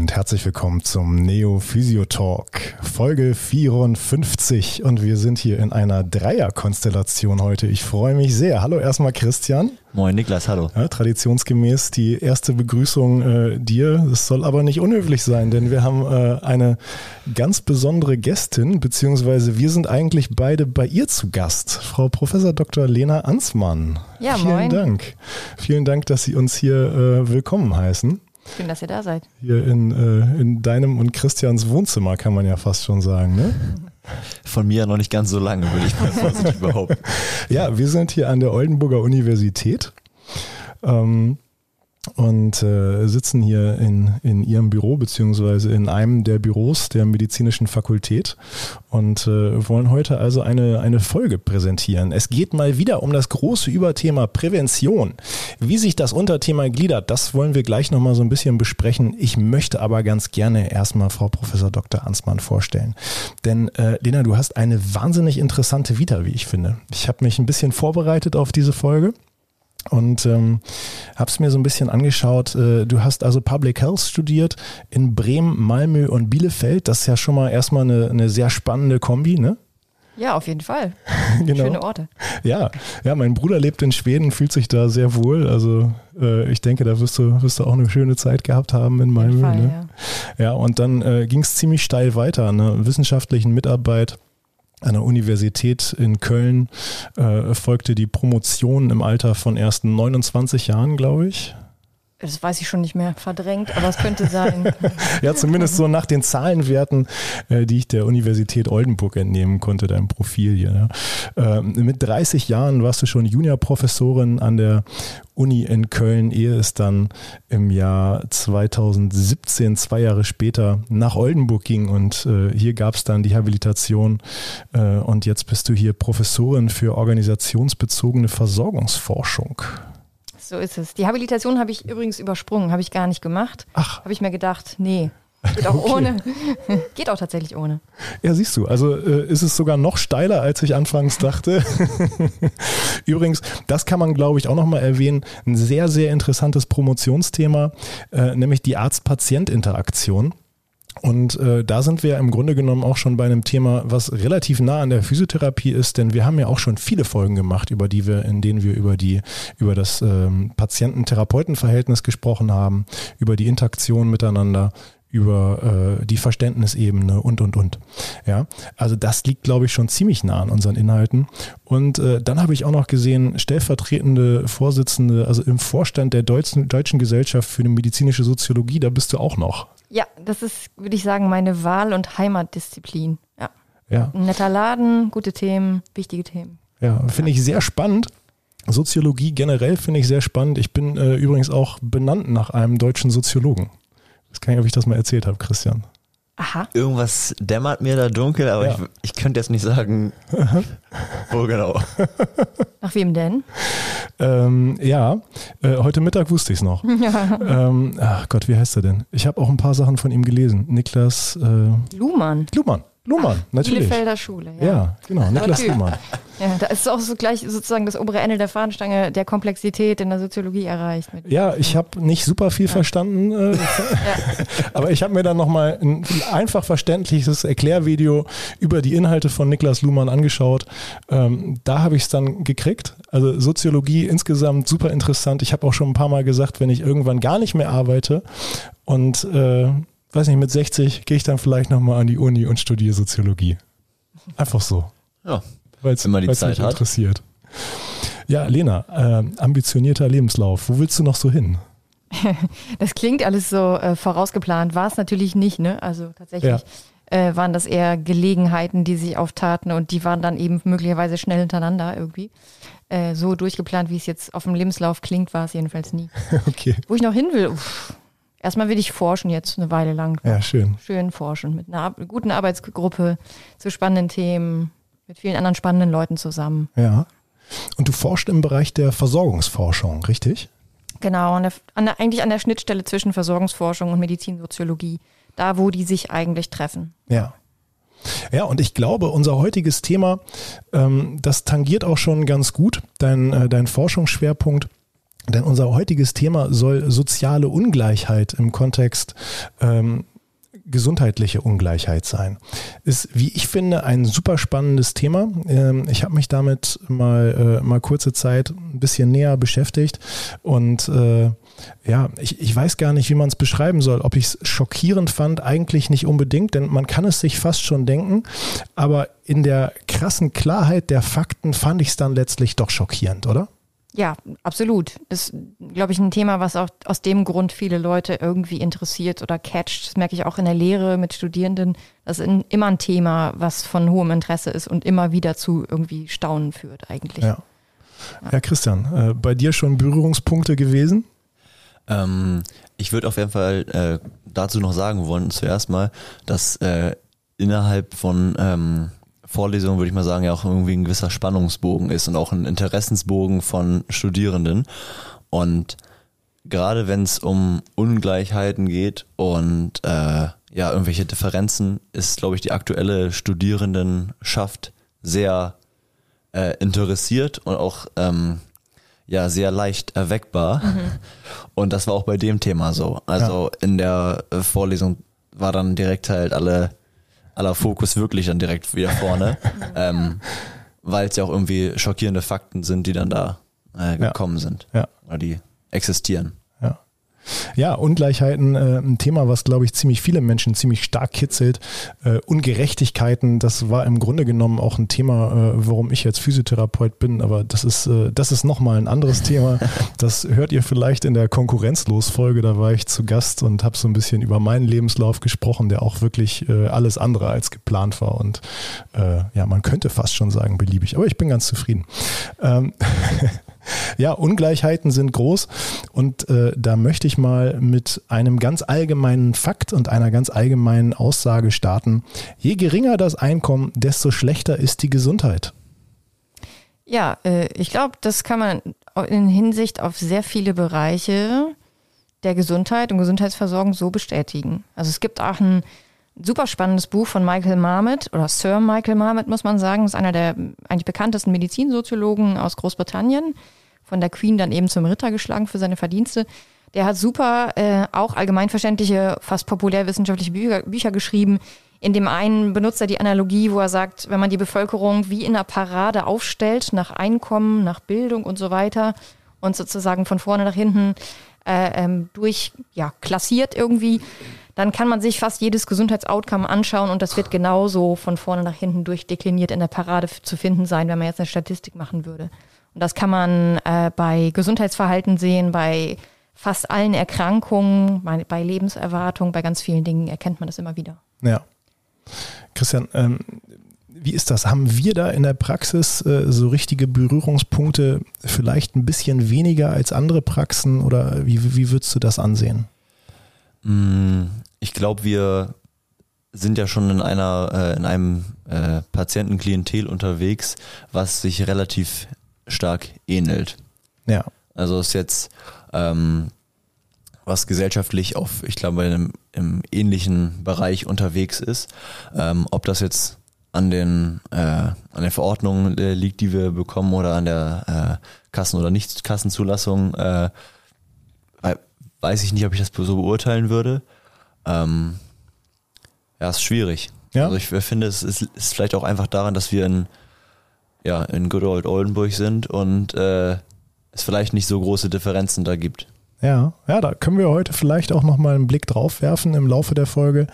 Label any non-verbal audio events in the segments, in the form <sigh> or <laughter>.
und herzlich willkommen zum Neo Physio Talk, Folge 54 und wir sind hier in einer Dreierkonstellation heute. Ich freue mich sehr. Hallo erstmal Christian. Moin Niklas, hallo. Ja, traditionsgemäß die erste Begrüßung äh, dir. Es soll aber nicht unhöflich sein, denn wir haben äh, eine ganz besondere Gästin, beziehungsweise wir sind eigentlich beide bei ihr zu Gast, Frau Professor Dr. Lena Ansmann. Ja, Vielen moin. Dank. Vielen Dank, dass Sie uns hier äh, willkommen heißen. Schön, dass ihr da seid. Hier in, äh, in deinem und Christians Wohnzimmer kann man ja fast schon sagen, ne? Von mir noch nicht ganz so lange, würde ich mal <laughs> vorsichtig behaupten. Ja, wir sind hier an der Oldenburger Universität ähm, und äh, sitzen hier in, in ihrem Büro beziehungsweise in einem der Büros der medizinischen Fakultät und äh, wollen heute also eine, eine Folge präsentieren. Es geht mal wieder um das große Überthema Prävention. Wie sich das Unterthema gliedert, das wollen wir gleich nochmal so ein bisschen besprechen. Ich möchte aber ganz gerne erstmal Frau Professor Dr. Ansmann vorstellen. Denn äh, Lena, du hast eine wahnsinnig interessante Vita, wie ich finde. Ich habe mich ein bisschen vorbereitet auf diese Folge und ähm, habe es mir so ein bisschen angeschaut. Äh, du hast also Public Health studiert in Bremen, Malmö und Bielefeld. Das ist ja schon mal erstmal eine, eine sehr spannende Kombi, ne? Ja, auf jeden Fall. <laughs> Genau. Schöne Orte. Ja, ja, mein Bruder lebt in Schweden, fühlt sich da sehr wohl. Also äh, ich denke, da wirst du, wirst du auch eine schöne Zeit gehabt haben in Malmö. Fall, ne? ja. Ja, und dann äh, ging es ziemlich steil weiter, ne? wissenschaftlichen Mitarbeit an der Universität in Köln äh, folgte die Promotion im Alter von erst 29 Jahren, glaube ich. Das weiß ich schon nicht mehr verdrängt, aber es könnte sein. <laughs> Ja, zumindest so nach den Zahlenwerten, äh, die ich der Universität Oldenburg entnehmen konnte, deinem Profil hier. Ähm, mit 30 Jahren warst du schon Juniorprofessorin an der Uni in Köln, ehe es dann im Jahr 2017, zwei Jahre später, nach Oldenburg ging und äh, hier gab es dann die Habilitation äh, und jetzt bist du hier Professorin für organisationsbezogene Versorgungsforschung. So ist es. Die Habilitation habe ich übrigens übersprungen, habe ich gar nicht gemacht. Ach. Habe ich mir gedacht, nee, geht auch <laughs> Okay. ohne. <laughs> geht auch tatsächlich ohne. Ja, siehst du, also äh, ist es sogar noch steiler, als ich anfangs dachte. <laughs> Übrigens, das kann man, glaube ich, auch nochmal erwähnen, ein sehr, sehr interessantes Promotionsthema, äh, nämlich die Arzt-Patient-Interaktion. Und äh, da sind wir im Grunde genommen auch schon bei einem Thema, was relativ nah an der Physiotherapie ist, denn wir haben ja auch schon viele Folgen gemacht, über die wir, in denen wir über die, über das ähm, Patienten-Therapeuten-Verhältnis gesprochen haben, über die Interaktion miteinander, über äh, die Verständnisebene und und und. Ja, also das liegt, glaube ich, schon ziemlich nah an unseren Inhalten. Und äh, dann habe ich auch noch gesehen, stellvertretende Vorsitzende, also im Vorstand der Deutschen, Deutschen Gesellschaft für medizinische Soziologie, da bist du auch noch. Ja, das ist, würde ich sagen, meine Wahl- und Heimatdisziplin. Ja. Ja, netter Laden, gute Themen, wichtige Themen. ja finde ich sehr spannend. Soziologie generell finde ich sehr spannend. Ich bin äh, übrigens auch benannt nach einem deutschen Soziologen. Ich weiß gar nicht, ob ich das mal erzählt habe, Christian. Aha. Irgendwas dämmert mir da dunkel, aber Ja. ich, ich könnte jetzt nicht sagen, <laughs> wo genau. <laughs> Nach wem denn? Ähm, ja, äh, heute Mittag wusste ich es noch. <laughs> ähm, ach Gott, wie heißt er denn? Ich habe auch ein paar Sachen von ihm gelesen. Niklas äh, Luhmann. Luhmann. Luhmann, natürlich. Bielefelder Schule. Ja, Ja. genau, Niklas Typ. Luhmann. <laughs> ja. Da ist auch so gleich sozusagen das obere Ende der Fahnenstange der Komplexität in der Soziologie erreicht. Ja, ich habe nicht super viel verstanden, äh, <laughs> aber ich habe mir dann nochmal ein einfach verständliches Erklärvideo über die Inhalte von Niklas Luhmann angeschaut. Ähm, da habe ich es dann gekriegt. Also Soziologie insgesamt super interessant. Ich habe auch schon ein paar Mal gesagt, wenn ich irgendwann gar nicht mehr arbeite und äh, weiß nicht, mit 60 gehe ich dann vielleicht nochmal an die Uni und studiere Soziologie. Einfach so. Ja, Weil's, Wenn man die weil's Zeit mich hat. interessiert. Ja, Lena, äh, ambitionierter Lebenslauf. Wo willst du noch so hin? <laughs> Das klingt alles so äh, vorausgeplant, war es natürlich nicht, ne? Also tatsächlich äh, waren das eher Gelegenheiten, die sich auftaten und die waren dann eben möglicherweise schnell hintereinander irgendwie. Äh, so durchgeplant, wie es jetzt auf dem Lebenslauf klingt, war es jedenfalls nie. <laughs> Okay. Wo ich noch hin will, uff, erstmal will ich forschen jetzt eine Weile lang. Ja, schön. Schön forschen mit einer guten Arbeitsgruppe zu spannenden Themen, mit vielen anderen spannenden Leuten zusammen. Ja. Und du forschst im Bereich der Versorgungsforschung, richtig? Genau, an der, an der, eigentlich an der Schnittstelle zwischen Versorgungsforschung und Medizinsoziologie. Da, wo die sich eigentlich treffen. Ja. Ja, und ich glaube, unser heutiges Thema, ähm, das tangiert auch schon ganz gut dein, äh, dein Forschungsschwerpunkt. Denn unser heutiges Thema soll soziale Ungleichheit im Kontext ähm, gesundheitliche Ungleichheit sein. Ist, wie ich finde, ein super spannendes Thema. Ähm, ich habe mich damit mal, äh, mal kurze Zeit ein bisschen näher beschäftigt und äh, ja, ich, ich weiß gar nicht, wie man es beschreiben soll. Ob ich es schockierend fand, eigentlich nicht unbedingt, denn man kann es sich fast schon denken, aber in der krassen Klarheit der Fakten fand ich es dann letztlich doch schockierend, oder? Ja, absolut. Das ist, glaube ich, ein Thema, was auch aus dem Grund viele Leute irgendwie interessiert oder catcht. Das merke ich auch in der Lehre mit Studierenden. Das ist immer ein Thema, was von hohem Interesse ist und immer wieder zu irgendwie Staunen führt eigentlich. Ja, ja Christian, äh, bei dir schon Berührungspunkte gewesen? Ähm, ich würde auf jeden Fall äh, dazu noch sagen wollen, zuerst mal, dass äh, innerhalb von ähm, Vorlesungen, würde ich mal sagen, ja auch irgendwie ein gewisser Spannungsbogen ist und auch ein Interessensbogen von Studierenden. Und gerade wenn es um Ungleichheiten geht und äh, ja, irgendwelche Differenzen, ist, glaube ich, die aktuelle Studierendenschaft sehr äh, interessiert und auch ähm, ja sehr leicht erweckbar. Mhm. Und das war auch bei dem Thema so. Also ja. in der äh, Vorlesung war dann direkt halt alle aller Fokus wirklich dann direkt wieder vorne, <laughs> ähm, weil es ja auch irgendwie schockierende Fakten sind, die dann da äh, gekommen ja. sind ja. oder die existieren. Ja, Ungleichheiten, äh, ein Thema, was, glaube ich, ziemlich viele Menschen ziemlich stark kitzelt. Äh, Ungerechtigkeiten, das war im Grunde genommen auch ein Thema, äh, warum ich jetzt Physiotherapeut bin, aber das ist, äh, das ist nochmal ein anderes Thema. <laughs> Das hört ihr vielleicht in der Konkurrenzlos-Folge, da war ich zu Gast und habe so ein bisschen über meinen Lebenslauf gesprochen, der auch wirklich äh, alles andere als geplant war und äh, ja, man könnte fast schon sagen beliebig, aber ich bin ganz zufrieden. Ähm, <laughs> Ja, Ungleichheiten sind groß und äh, da möchte ich mal mit einem ganz allgemeinen Fakt und einer ganz allgemeinen Aussage starten. Je geringer das Einkommen, desto schlechter ist die Gesundheit. Ja, äh, ich glaube, das kann man in Hinsicht auf sehr viele Bereiche der Gesundheit und Gesundheitsversorgung so bestätigen. Also es gibt auch ein super spannendes Buch von Michael Marmot oder Sir Michael Marmot, muss man sagen. Ist einer der eigentlich bekanntesten Medizinsoziologen aus Großbritannien von der Queen dann eben zum Ritter geschlagen für seine Verdienste. Der hat super, äh, auch allgemeinverständliche, fast populärwissenschaftliche Bücher, Bücher geschrieben. In dem einen benutzt er die Analogie, wo er sagt, wenn man die Bevölkerung wie in einer Parade aufstellt, nach Einkommen, nach Bildung und so weiter und sozusagen von vorne nach hinten äh, ähm, durch, ja, klassiert irgendwie, dann kann man sich fast jedes Gesundheitsoutcome anschauen und das wird genauso von vorne nach hinten durchdekliniert in der Parade zu finden sein, wenn man jetzt eine Statistik machen würde. Und das kann man äh, bei Gesundheitsverhalten sehen, bei fast allen Erkrankungen, bei, Lebenserwartung, bei ganz vielen Dingen erkennt man das immer wieder. Ja. Christian, ähm, wie ist das? Haben wir da in der Praxis äh, so richtige Berührungspunkte vielleicht ein bisschen weniger als andere Praxen oder wie, wie würdest du das ansehen? Mm, ich glaube, wir sind ja schon in einer äh, in einem äh, Patientenklientel unterwegs, was sich relativ stark ähnelt. Ja. Also ist jetzt ähm, was gesellschaftlich auf, ich glaube, in einem, im ähnlichen Bereich unterwegs ist. Ähm, ob das jetzt an den äh, an den Verordnungen äh, liegt, die wir bekommen, oder an der äh, Kassen- oder Nicht-Kassenzulassung, äh, weiß ich nicht, ob ich das so beurteilen würde. Ähm, ja, ist schwierig. Ja. Also ich finde, es ist, ist vielleicht auch einfach daran, dass wir in ja, in Good Old Oldenburg sind und äh, es vielleicht nicht so große Differenzen da gibt. Ja, ja, da können wir heute vielleicht auch nochmal einen Blick drauf werfen im Laufe der Folge.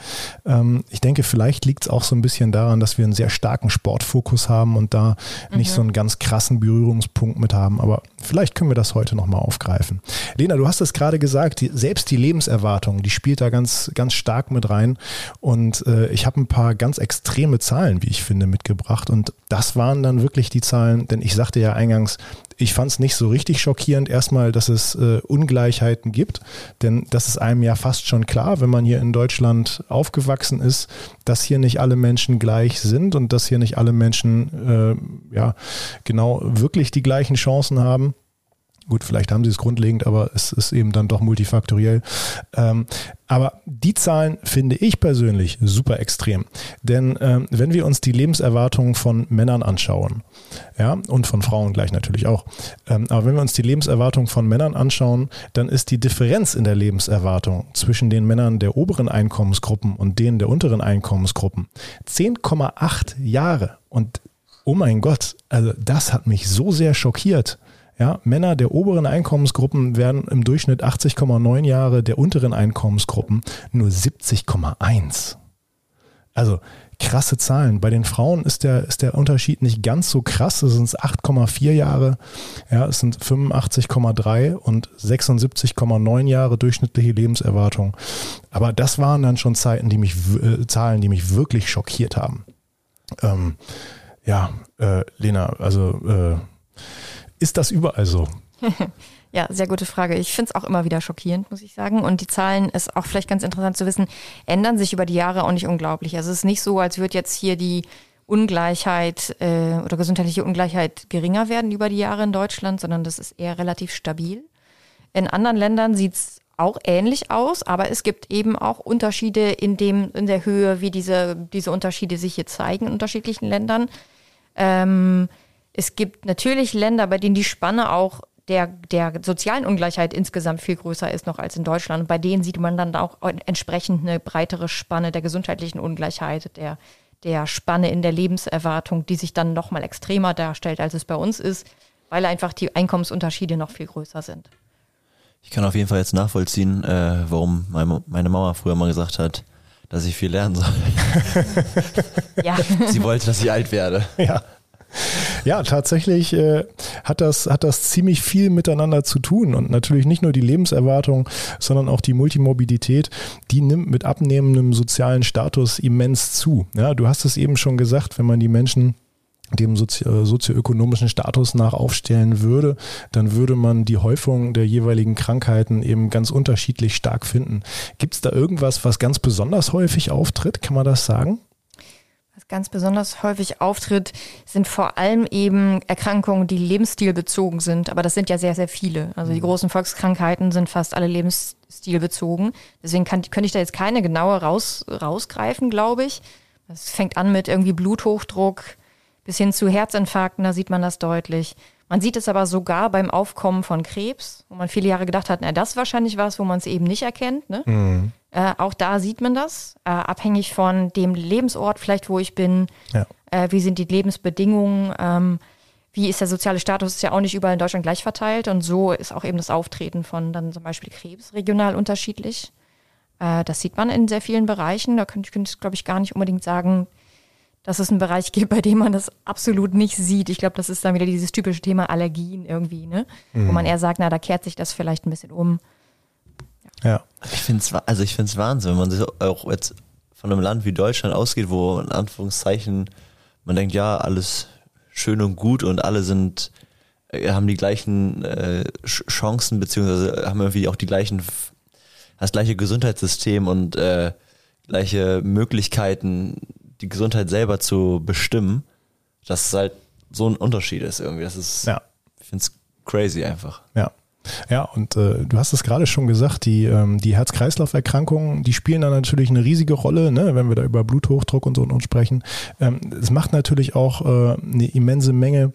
Ähm, ich denke, vielleicht liegt es auch so ein bisschen daran, dass wir einen sehr starken Sportfokus haben und da mhm. nicht so einen ganz krassen Berührungspunkt mit haben. Aber vielleicht können wir das heute nochmal aufgreifen. Lena, du hast es gerade gesagt, die, selbst die Lebenserwartung, die spielt da ganz, ganz stark mit rein. Und äh, ich habe ein paar ganz extreme Zahlen, wie ich finde, mitgebracht. Und das waren dann wirklich die Zahlen, denn ich sagte ja eingangs, ich fand es nicht so richtig schockierend. Erstmal, dass es äh, Ungleichheiten gibt, denn das ist einem ja fast schon klar, wenn man hier in Deutschland aufgewachsen ist, dass hier nicht alle Menschen gleich sind und dass hier nicht alle Menschen äh, ja genau wirklich die gleichen Chancen haben. Gut, vielleicht haben sie es grundlegend, aber es ist eben dann doch multifaktoriell. Ähm, aber die Zahlen finde ich persönlich super extrem. Denn ähm, wenn wir uns die Lebenserwartung von Männern anschauen, ja, und von Frauen gleich natürlich auch, ähm, aber wenn wir uns die Lebenserwartung von Männern anschauen, dann ist die Differenz in der Lebenserwartung zwischen den Männern der oberen Einkommensgruppen und denen der unteren Einkommensgruppen 10,8 Jahre. Und oh mein Gott, also das hat mich so sehr schockiert. Ja, Männer der oberen Einkommensgruppen werden im Durchschnitt 80,9 Jahre, der unteren Einkommensgruppen nur 70,1. Also krasse Zahlen. Bei den Frauen ist der, ist der Unterschied nicht ganz so krass. Es sind 8,4 Jahre, ja, es sind 85,3 und 76,9 Jahre durchschnittliche Lebenserwartung. Aber das waren dann schon Zeiten, die mich, äh, Zahlen, die mich wirklich schockiert haben. Ähm, ja, äh, Lena, also äh, ist das überall so? <laughs> ja, sehr gute Frage. Ich finde es auch immer wieder schockierend, muss ich sagen. Und die Zahlen ist auch vielleicht ganz interessant zu wissen, ändern sich über die Jahre auch nicht unglaublich. Also es ist nicht so, als würde jetzt hier die Ungleichheit äh, oder gesundheitliche Ungleichheit geringer werden über die Jahre in Deutschland, sondern das ist eher relativ stabil. In anderen Ländern sieht es auch ähnlich aus, aber es gibt eben auch Unterschiede in dem, in der Höhe, wie diese, diese Unterschiede sich hier zeigen in unterschiedlichen Ländern. Ähm, es gibt natürlich Länder, bei denen die Spanne auch der, der sozialen Ungleichheit insgesamt viel größer ist noch als in Deutschland. Und bei denen sieht man dann auch entsprechend eine breitere Spanne der gesundheitlichen Ungleichheit, der, der Spanne in der Lebenserwartung, die sich dann nochmal extremer darstellt, als es bei uns ist, weil einfach die Einkommensunterschiede noch viel größer sind. Ich kann auf jeden Fall jetzt nachvollziehen, äh, warum meine, meine Mama früher mal gesagt hat, dass ich viel lernen soll. <laughs> ja. <laughs> Sie wollte, dass ich alt werde. Ja. Ja, tatsächlich äh, hat, das, hat das ziemlich viel miteinander zu tun und natürlich nicht nur die Lebenserwartung, sondern auch die Multimorbidität, die nimmt mit abnehmendem sozialen Status immens zu. Ja, du hast es eben schon gesagt, wenn man die Menschen dem Sozi äh, sozioökonomischen Status nach aufstellen würde, dann würde man die Häufung der jeweiligen Krankheiten eben ganz unterschiedlich stark finden. Gibt es da irgendwas, was ganz besonders häufig auftritt? Kann man das sagen? Ganz besonders häufig auftritt, sind vor allem eben Erkrankungen, die lebensstilbezogen sind. Aber das sind ja sehr, sehr viele. Also die mhm. großen Volkskrankheiten sind fast alle lebensstilbezogen. Deswegen kann, könnte ich da jetzt keine genaue raus, rausgreifen, glaube ich. Das fängt an mit irgendwie Bluthochdruck bis hin zu Herzinfarkten, da sieht man das deutlich. Man sieht es aber sogar beim Aufkommen von Krebs, wo man viele Jahre gedacht hat, na, das ist wahrscheinlich was, wo man es eben nicht erkennt. Ne? Mhm. Äh, auch da sieht man das, äh, abhängig von dem Lebensort vielleicht, wo ich bin. Ja. Äh, wie sind die Lebensbedingungen? Ähm, wie ist der soziale Status? Ist ja auch nicht überall in Deutschland gleich verteilt. Und so ist auch eben das Auftreten von dann zum Beispiel Krebs regional unterschiedlich. Äh, das sieht man in sehr vielen Bereichen. Da könnte ich, glaube ich, gar nicht unbedingt sagen, dass es einen Bereich gibt, bei dem man das absolut nicht sieht. Ich glaube, das ist dann wieder dieses typische Thema Allergien irgendwie, ne? Mhm. Wo man eher sagt, na, da kehrt sich das vielleicht ein bisschen um. Ja. Ich finde es also ich find's Wahnsinn, wenn man sich auch jetzt von einem Land wie Deutschland ausgeht, wo in Anführungszeichen man denkt, ja, alles schön und gut und alle sind, äh, haben die gleichen äh, Chancen, beziehungsweise haben irgendwie auch die gleichen, das gleiche Gesundheitssystem und äh, gleiche Möglichkeiten, die Gesundheit selber zu bestimmen, dass es halt so ein Unterschied ist irgendwie. Das ist, ja. ich finde es crazy einfach. Ja. Ja, und äh, du hast es gerade schon gesagt, die, ähm, die Herz-Kreislauf-Erkrankungen, die spielen da natürlich eine riesige Rolle, ne, wenn wir da über Bluthochdruck und so und sprechen. Ähm, es macht natürlich auch äh, eine immense Menge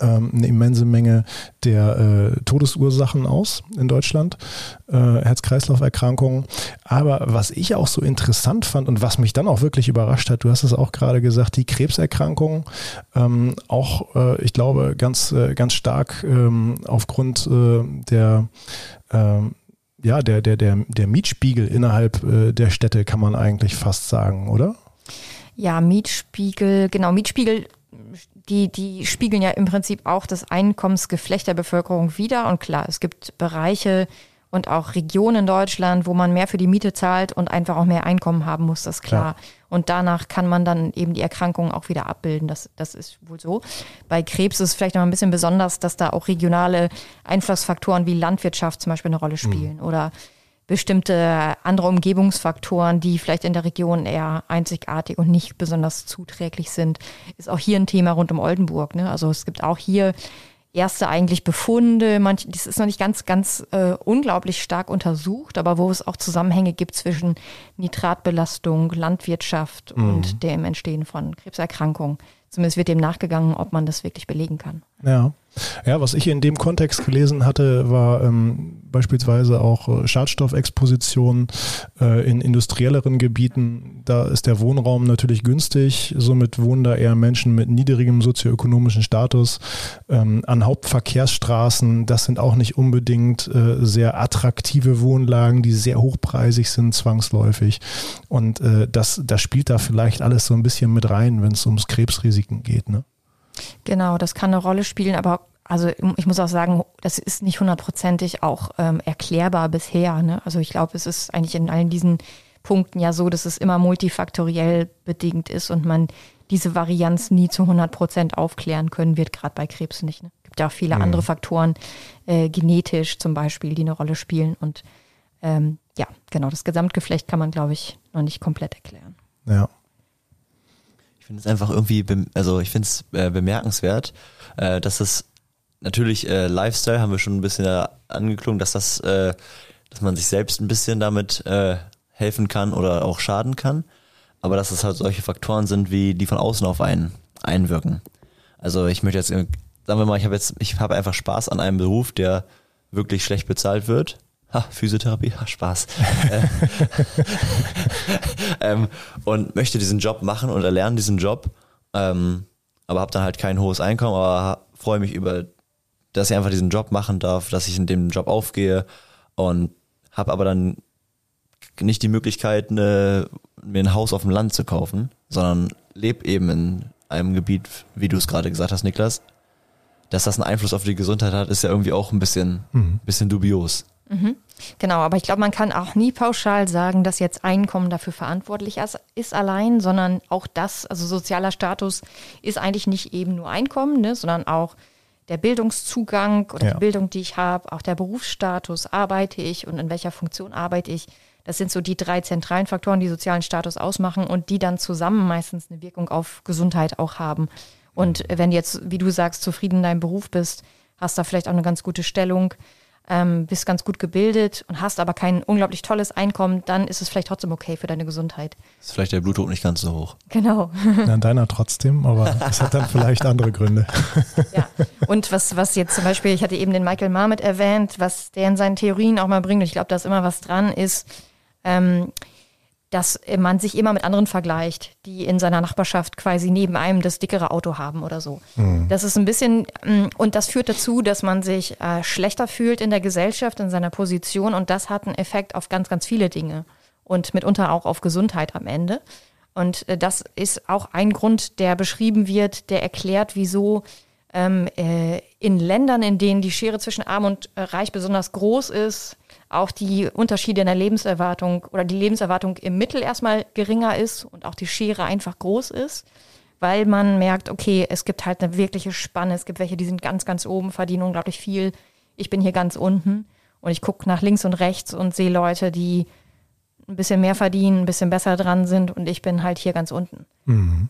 eine immense Menge der äh, Todesursachen aus in Deutschland, äh, Herz-Kreislauf-Erkrankungen. Aber was ich auch so interessant fand und was mich dann auch wirklich überrascht hat, du hast es auch gerade gesagt, die Krebserkrankungen, ähm, auch, äh, ich glaube, ganz, äh, ganz stark ähm, aufgrund äh, der ähm, ja, der, der, der, der Mietspiegel innerhalb äh, der Städte kann man eigentlich fast sagen, oder? Ja, Mietspiegel, genau, Mietspiegel die, die spiegeln ja im Prinzip auch das Einkommensgeflecht der Bevölkerung wider. Und klar, es gibt Bereiche und auch Regionen in Deutschland, wo man mehr für die Miete zahlt und einfach auch mehr Einkommen haben muss, das ist klar. Ja. Und danach kann man dann eben die Erkrankungen auch wieder abbilden. Das, das ist wohl so. Bei Krebs ist es vielleicht noch ein bisschen besonders, dass da auch regionale Einflussfaktoren wie Landwirtschaft zum Beispiel eine Rolle spielen mhm. oder bestimmte andere Umgebungsfaktoren, die vielleicht in der Region eher einzigartig und nicht besonders zuträglich sind. Ist auch hier ein Thema rund um Oldenburg. Ne? Also es gibt auch hier erste eigentlich Befunde. Manch, das ist noch nicht ganz, ganz äh, unglaublich stark untersucht, aber wo es auch Zusammenhänge gibt zwischen Nitratbelastung, Landwirtschaft mhm. und dem Entstehen von Krebserkrankungen. Zumindest wird dem nachgegangen, ob man das wirklich belegen kann. Ja. Ja, was ich in dem Kontext gelesen hatte, war ähm, beispielsweise auch äh, Schadstoffexposition äh, in industrielleren Gebieten. Da ist der Wohnraum natürlich günstig, somit wohnen da eher Menschen mit niedrigem sozioökonomischen Status. Ähm, an Hauptverkehrsstraßen, das sind auch nicht unbedingt äh, sehr attraktive Wohnlagen, die sehr hochpreisig sind, zwangsläufig. Und äh, das, das spielt da vielleicht alles so ein bisschen mit rein, wenn es ums Krebsrisiken geht. Ne? Genau, das kann eine Rolle spielen, aber also ich muss auch sagen, das ist nicht hundertprozentig auch ähm, erklärbar bisher. Ne? Also ich glaube, es ist eigentlich in allen diesen Punkten ja so, dass es immer multifaktoriell bedingt ist und man diese Varianz nie zu 100 Prozent aufklären können wird, gerade bei Krebs nicht. Ne? Es gibt ja auch viele mhm. andere Faktoren, äh, genetisch zum Beispiel, die eine Rolle spielen. Und ähm, ja, genau, das Gesamtgeflecht kann man, glaube ich, noch nicht komplett erklären. Ja. Ich finde es einfach irgendwie, also ich finde es äh, bemerkenswert, äh, dass es natürlich äh, Lifestyle haben wir schon ein bisschen angeklungen, dass das, äh, dass man sich selbst ein bisschen damit äh, helfen kann oder auch schaden kann, aber dass es halt solche Faktoren sind, wie die von außen auf einen einwirken. Also ich möchte jetzt, äh, sagen wir mal, ich habe jetzt, ich habe einfach Spaß an einem Beruf, der wirklich schlecht bezahlt wird Ha, Physiotherapie, ha, Spaß. Äh, <laughs> ähm, und möchte diesen Job machen und erlernen diesen Job, ähm, aber habe dann halt kein hohes Einkommen, aber freue mich über, dass ich einfach diesen Job machen darf, dass ich in dem Job aufgehe und habe aber dann nicht die Möglichkeit, eine, mir ein Haus auf dem Land zu kaufen, sondern lebe eben in einem Gebiet, wie du es gerade gesagt hast, Niklas. Dass das einen Einfluss auf die Gesundheit hat, ist ja irgendwie auch ein bisschen, mhm. bisschen dubios. Mhm. Genau, aber ich glaube, man kann auch nie pauschal sagen, dass jetzt Einkommen dafür verantwortlich ist allein, sondern auch das, also sozialer Status ist eigentlich nicht eben nur Einkommen, ne, sondern auch der Bildungszugang oder ja. die Bildung, die ich habe, auch der Berufsstatus, arbeite ich und in welcher Funktion arbeite ich. Das sind so die drei zentralen Faktoren, die sozialen Status ausmachen und die dann zusammen meistens eine Wirkung auf Gesundheit auch haben. Und wenn jetzt, wie du sagst, zufrieden in deinem Beruf bist, hast da vielleicht auch eine ganz gute Stellung, ähm, bist ganz gut gebildet und hast aber kein unglaublich tolles Einkommen, dann ist es vielleicht trotzdem okay für deine Gesundheit. Ist vielleicht der Blutdruck nicht ganz so hoch. Genau. Ja, deiner trotzdem, aber das hat dann <laughs> vielleicht andere Gründe. Ja, und was, was jetzt zum Beispiel, ich hatte eben den Michael Marmot erwähnt, was der in seinen Theorien auch mal bringt, und ich glaube, da ist immer was dran, ist, ähm, dass man sich immer mit anderen vergleicht, die in seiner Nachbarschaft quasi neben einem das dickere Auto haben oder so. Mhm. Das ist ein bisschen, mm, und das führt dazu, dass man sich äh, schlechter fühlt in der Gesellschaft, in seiner Position und das hat einen Effekt auf ganz, ganz viele Dinge und mitunter auch auf Gesundheit am Ende. Und äh, das ist auch ein Grund, der beschrieben wird, der erklärt, wieso ähm, äh, in Ländern, in denen die Schere zwischen Arm und äh, Reich besonders groß ist, auch die Unterschiede in der Lebenserwartung oder die Lebenserwartung im Mittel erstmal geringer ist und auch die Schere einfach groß ist, weil man merkt, okay, es gibt halt eine wirkliche Spanne. Es gibt welche, die sind ganz, ganz oben, verdienen unglaublich viel. Ich bin hier ganz unten und ich gucke nach links und rechts und sehe Leute, die ein bisschen mehr verdienen, ein bisschen besser dran sind und ich bin halt hier ganz unten. Mhm.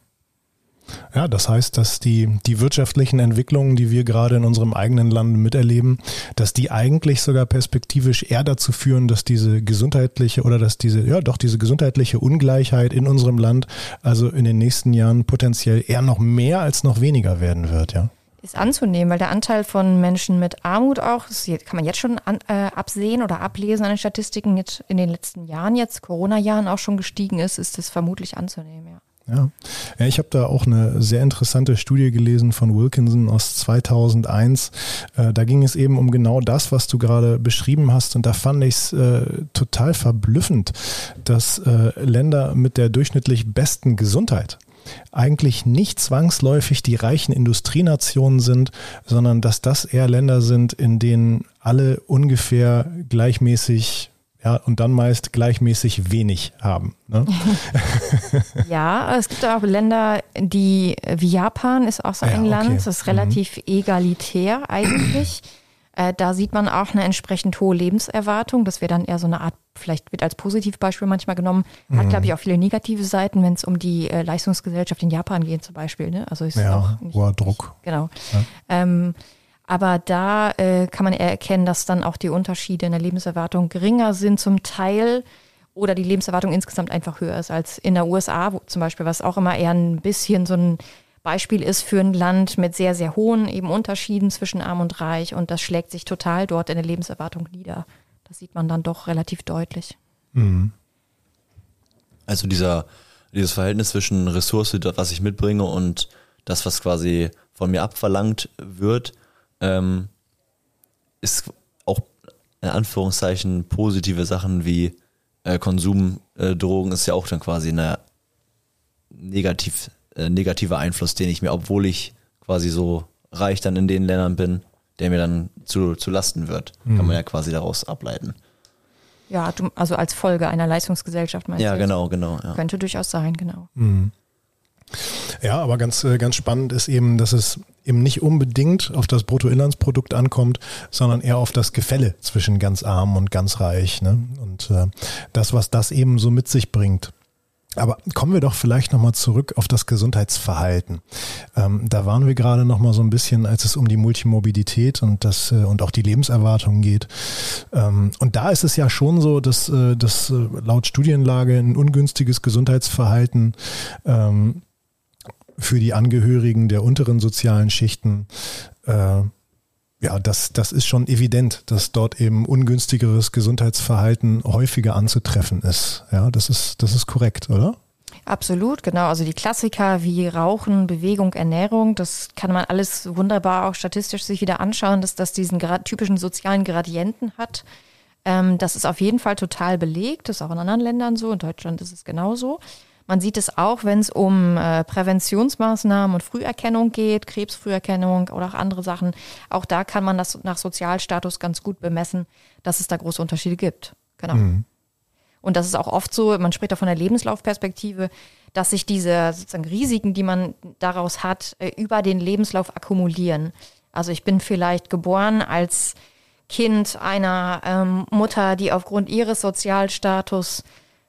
Ja, das heißt, dass die, die wirtschaftlichen Entwicklungen, die wir gerade in unserem eigenen Land miterleben, dass die eigentlich sogar perspektivisch eher dazu führen, dass diese gesundheitliche oder dass diese, ja doch, diese gesundheitliche Ungleichheit in unserem Land also in den nächsten Jahren potenziell eher noch mehr als noch weniger werden wird, ja ist anzunehmen, weil der Anteil von Menschen mit Armut auch, das kann man jetzt schon an, äh, absehen oder ablesen an den Statistiken, jetzt in den letzten Jahren, jetzt Corona-Jahren auch schon gestiegen ist, ist das vermutlich anzunehmen, ja. Ja, ich habe da auch eine sehr interessante Studie gelesen von Wilkinson aus 2001. Äh, da ging es eben um genau das, was du gerade beschrieben hast. Und da fand ich es äh, total verblüffend, dass äh, Länder mit der durchschnittlich besten Gesundheit eigentlich nicht zwangsläufig die reichen Industrienationen sind, sondern dass das eher Länder sind, in denen alle ungefähr gleichmäßig ja, und dann meist gleichmäßig wenig haben. Ne? <laughs> ja, es gibt auch Länder, die, wie Japan ist auch so ein ja, Land, das ist relativ mhm. egalitär eigentlich. <clears throat> Äh, da sieht man auch eine entsprechend hohe Lebenserwartung. Das wäre dann eher so eine Art, vielleicht wird als Positivbeispiel manchmal genommen. Hat, mhm. glaube ich, auch viele negative Seiten, wenn es um die äh, Leistungsgesellschaft in Japan geht zum Beispiel. Ne? Also ist ja, auch nicht, hoher Druck. Genau. Ja. Ähm, Aber da äh, kann man eher erkennen, dass dann auch die Unterschiede in der Lebenserwartung geringer sind zum Teil oder die Lebenserwartung insgesamt einfach höher ist als in der USA, wo zum Beispiel, was auch immer eher ein bisschen so ein Beispiel ist für ein Land mit sehr, sehr hohen eben Unterschieden zwischen arm und reich und das schlägt sich total dort in der Lebenserwartung nieder. Das sieht man dann doch relativ deutlich. Mhm. Also dieser, dieses Verhältnis zwischen Ressource, was ich mitbringe und das, was quasi von mir abverlangt wird, ähm, ist auch in Anführungszeichen positive Sachen wie äh, Konsumdrogen äh, ist ja auch dann quasi eine negativ, äh, negativer Einfluss, den ich mir, obwohl ich quasi so reich dann in den Ländern bin, der mir dann zu, zu Lasten wird. Mhm. Kann man ja quasi daraus ableiten. Ja, also als Folge einer Leistungsgesellschaft meinst ja, du? Ja, genau, genau. Ja. Könnte durchaus sein, genau. Mhm. Ja, aber ganz, äh, ganz spannend ist eben, dass es eben nicht unbedingt auf das Bruttoinlandsprodukt ankommt, sondern eher auf das Gefälle zwischen ganz arm und ganz reich. Ne? Und äh, das, was das eben so mit sich bringt. Aber kommen wir doch vielleicht nochmal zurück auf das Gesundheitsverhalten. Ähm, da waren wir gerade nochmal so ein bisschen, als es um die Multimorbidität und das äh, und auch die Lebenserwartung geht. Ähm, und da ist es ja schon so, dass, äh, dass äh, laut Studienlage ein ungünstiges Gesundheitsverhalten ähm, für die Angehörigen der unteren sozialen Schichten äh, ja, das, das ist schon evident, dass dort eben ungünstigeres Gesundheitsverhalten häufiger anzutreffen ist. Ja, das ist, das ist korrekt, oder? Absolut, genau. Also die Klassiker wie Rauchen, Bewegung, Ernährung, das kann man alles wunderbar auch statistisch sich wieder anschauen, dass das diesen typischen sozialen Gradienten hat. Ähm, das ist auf jeden Fall total belegt, das ist auch in anderen Ländern so, in Deutschland ist es genauso. Man sieht es auch, wenn es um äh, Präventionsmaßnahmen und Früherkennung geht, Krebsfrüherkennung oder auch andere Sachen. Auch da kann man das nach Sozialstatus ganz gut bemessen, dass es da große Unterschiede gibt. Genau. Mhm. Und das ist auch oft so, man spricht da von der Lebenslaufperspektive, dass sich diese sozusagen Risiken, die man daraus hat, äh, über den Lebenslauf akkumulieren. Also ich bin vielleicht geboren als Kind einer ähm, Mutter, die aufgrund ihres Sozialstatus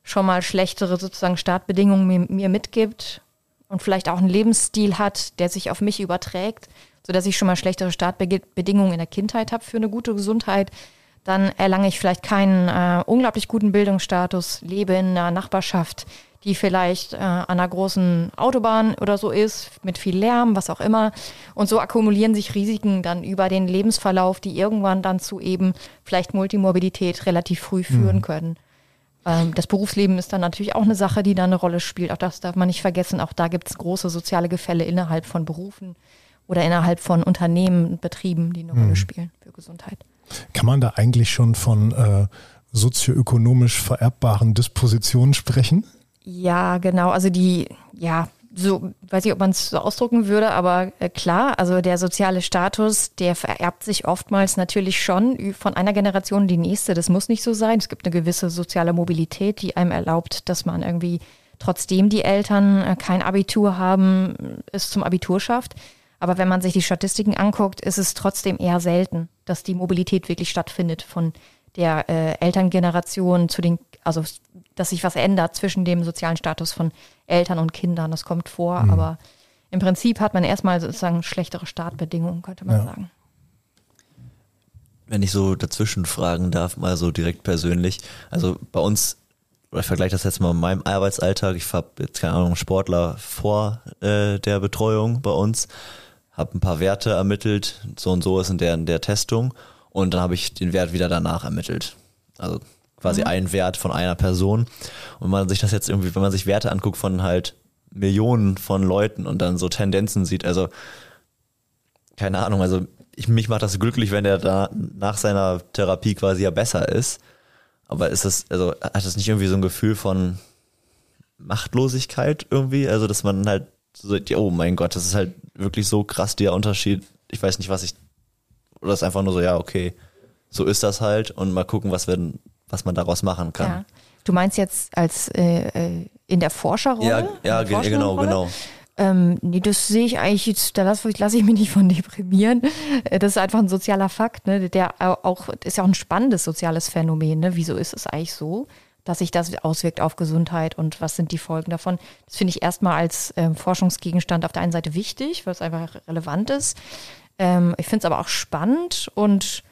schon mal schlechtere sozusagen Startbedingungen mir, mir mitgibt und vielleicht auch einen Lebensstil hat, der sich auf mich überträgt, sodass ich schon mal schlechtere Startbedingungen in der Kindheit habe für eine gute Gesundheit, dann erlange ich vielleicht keinen äh, unglaublich guten Bildungsstatus, lebe in einer Nachbarschaft, die vielleicht äh, an einer großen Autobahn oder so ist, mit viel Lärm, was auch immer. Und so akkumulieren sich Risiken dann über den Lebensverlauf, die irgendwann dann zu eben vielleicht Multimorbidität relativ früh führen mhm. können. Ähm, das Berufsleben ist dann natürlich auch eine Sache, die da eine Rolle spielt. Auch das darf man nicht vergessen. Auch da gibt es große soziale Gefälle innerhalb von Berufen oder innerhalb von Unternehmen, Betrieben, die eine mhm. Rolle spielen für Gesundheit. Kann man da eigentlich schon von äh, sozioökonomisch vererbbaren Dispositionen sprechen? Ja, genau. Also die, ja, so, weiß ich, ob man es so ausdrucken würde, aber äh, klar, also der soziale Status, der vererbt sich oftmals natürlich schon von einer Generation in die nächste. Das muss nicht so sein. Es gibt eine gewisse soziale Mobilität, die einem erlaubt, dass man irgendwie, trotzdem die Eltern äh, kein Abitur haben, es zum Abitur schafft. Aber wenn man sich die Statistiken anguckt, ist es trotzdem eher selten, dass die Mobilität wirklich stattfindet von der äh, Elterngeneration zu den, also dass sich was ändert zwischen dem sozialen Status von Eltern und Kindern. Das kommt vor, mhm. aber im Prinzip hat man erstmal sozusagen schlechtere Startbedingungen, könnte man ja. sagen. Wenn ich so dazwischen fragen darf, mal so direkt persönlich. Also bei uns, oder ich vergleiche das jetzt mal mit meinem Arbeitsalltag. Ich habe jetzt keine Ahnung, Sportler vor äh, der Betreuung bei uns, habe ein paar Werte ermittelt, so und so ist in der, in der Testung und dann habe ich den Wert wieder danach ermittelt. Also quasi mhm. ein Wert von einer Person. Und wenn man sich das jetzt irgendwie, wenn man sich Werte anguckt von halt Millionen von Leuten und dann so Tendenzen sieht, also keine Ahnung, also ich, mich macht das glücklich, wenn der da nach seiner Therapie quasi ja besser ist. Aber ist das, also hat das nicht irgendwie so ein Gefühl von Machtlosigkeit irgendwie? Also, dass man halt so, oh mein Gott, das ist halt wirklich so krass der Unterschied. Ich weiß nicht, was ich, oder ist einfach nur so, ja, okay, so ist das halt und mal gucken, was wir was man daraus machen kann. Ja. Du meinst jetzt als äh, äh in der Forscherrolle? Ja, ja genau, genau. Ähm, nee, das sehe ich eigentlich, jetzt, da lasse lass ich mich nicht von deprimieren. Äh, das ist einfach ein sozialer Fakt, ne? Der auch, ist ja auch ein spannendes soziales Phänomen, ne? Wieso ist es eigentlich so, dass sich das auswirkt auf Gesundheit und was sind die Folgen davon? Das finde ich erstmal als ähm, Forschungsgegenstand auf der einen Seite wichtig, weil es einfach relevant ist. Ähm, ich finde es aber auch spannend und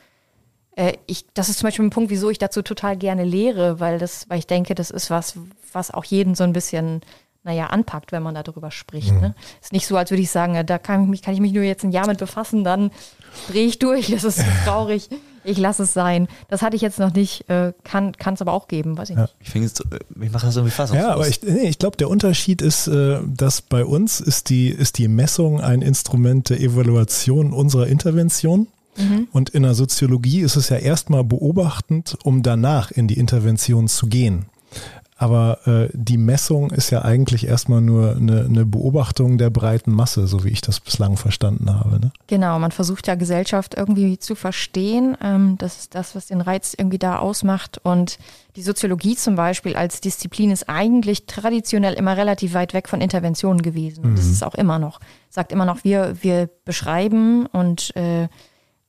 ich, das ist zum Beispiel ein Punkt, wieso ich dazu total gerne lehre, weil das, weil ich denke, das ist was, was auch jeden so ein bisschen naja, anpackt, wenn man darüber spricht. Mhm. Ne? Ist nicht so, als würde ich sagen, da kann ich, mich, kann ich mich nur jetzt ein Jahr mit befassen, dann drehe ich durch, <laughs> das ist traurig, ich lasse es sein. Das hatte ich jetzt noch nicht, äh, kann es aber auch geben, weiß ich ja. nicht. Ich, finde ich mache das irgendwie fassungslos. Ja, aber ich, nee, ich glaube, der Unterschied ist, äh, dass bei uns ist die, ist die Messung ein Instrument der Evaluation unserer Intervention. Mhm. Und in der Soziologie ist es ja erstmal beobachtend, um danach in die Intervention zu gehen. Aber äh, die Messung ist ja eigentlich erstmal nur eine, eine, Beobachtung der breiten Masse, so wie ich das bislang verstanden habe. Ne? Genau, man versucht ja Gesellschaft irgendwie zu verstehen. Ähm, das ist das, was den Reiz irgendwie da ausmacht. Und die Soziologie zum Beispiel als Disziplin ist eigentlich traditionell immer relativ weit weg von Interventionen gewesen. Und mhm. das ist auch immer noch. Sagt immer noch, wir, wir beschreiben und äh,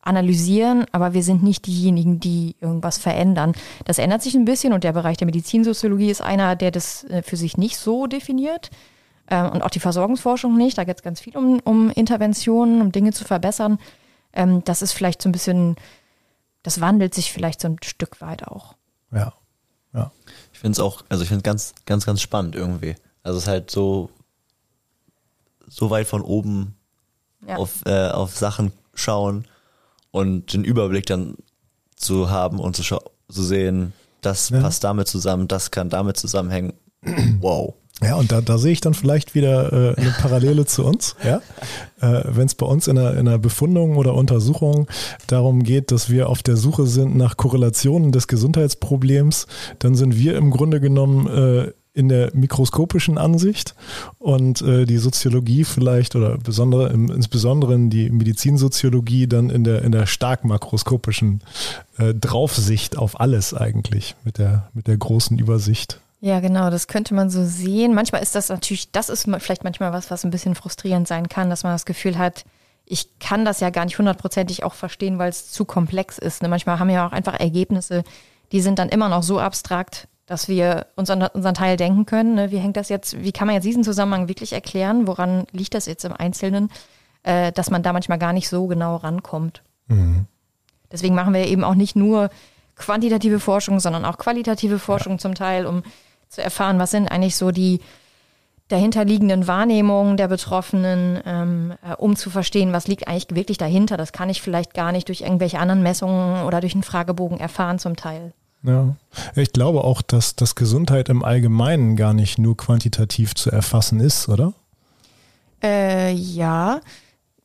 analysieren, aber wir sind nicht diejenigen, die irgendwas verändern. Das ändert sich ein bisschen und der Bereich der Medizinsoziologie ist einer, der das äh, für sich nicht so definiert. Ähm, und auch die Versorgungsforschung nicht. Da geht es ganz viel um, um Interventionen, um Dinge zu verbessern. Ähm, das ist vielleicht so ein bisschen, das wandelt sich vielleicht so ein Stück weit auch. Ja. ja. Ich finde es auch, also ich finde es ganz, ganz, ganz spannend irgendwie. Also es ist halt so, so weit von oben ja. auf, äh, auf Sachen schauen und den Überblick dann zu haben und zu, zu sehen, das ja. passt damit zusammen, das kann damit zusammenhängen. <clears throat> Wow. Ja, und da, da sehe ich dann vielleicht wieder äh, eine Parallele zu uns. Ja? Äh, Wenn es bei uns in einer, in einer Befundung oder Untersuchung darum geht, dass wir auf der Suche sind nach Korrelationen des Gesundheitsproblems, dann sind wir im Grunde genommen äh, in der mikroskopischen Ansicht und äh, die Soziologie vielleicht oder besondere, insbesondere die Medizinsoziologie dann in der, in der stark makroskopischen äh, Draufsicht auf alles eigentlich mit der, mit der großen Übersicht. Ja, genau, das könnte man so sehen. Manchmal ist das natürlich, das ist vielleicht manchmal was, was ein bisschen frustrierend sein kann, dass man das Gefühl hat, ich kann das ja gar nicht hundertprozentig auch verstehen, weil es zu komplex ist. Ne? Manchmal haben wir auch einfach Ergebnisse, die sind dann immer noch so abstrakt, dass wir uns an unseren Teil denken können. Ne? Wie hängt das jetzt, wie kann man jetzt diesen Zusammenhang wirklich erklären? Woran liegt das jetzt im Einzelnen? Äh, dass man da manchmal gar nicht so genau rankommt. Mhm. Deswegen machen wir eben auch nicht nur quantitative Forschung, sondern auch qualitative Forschung ja. zum Teil, um zu erfahren, was sind eigentlich so die dahinterliegenden Wahrnehmungen der Betroffenen, ähm, äh, um zu verstehen, was liegt eigentlich wirklich dahinter. Das kann ich vielleicht gar nicht durch irgendwelche anderen Messungen oder durch einen Fragebogen erfahren zum Teil. Ja, ich glaube auch, dass, dass Gesundheit im Allgemeinen gar nicht nur quantitativ zu erfassen ist, oder? Äh, ja.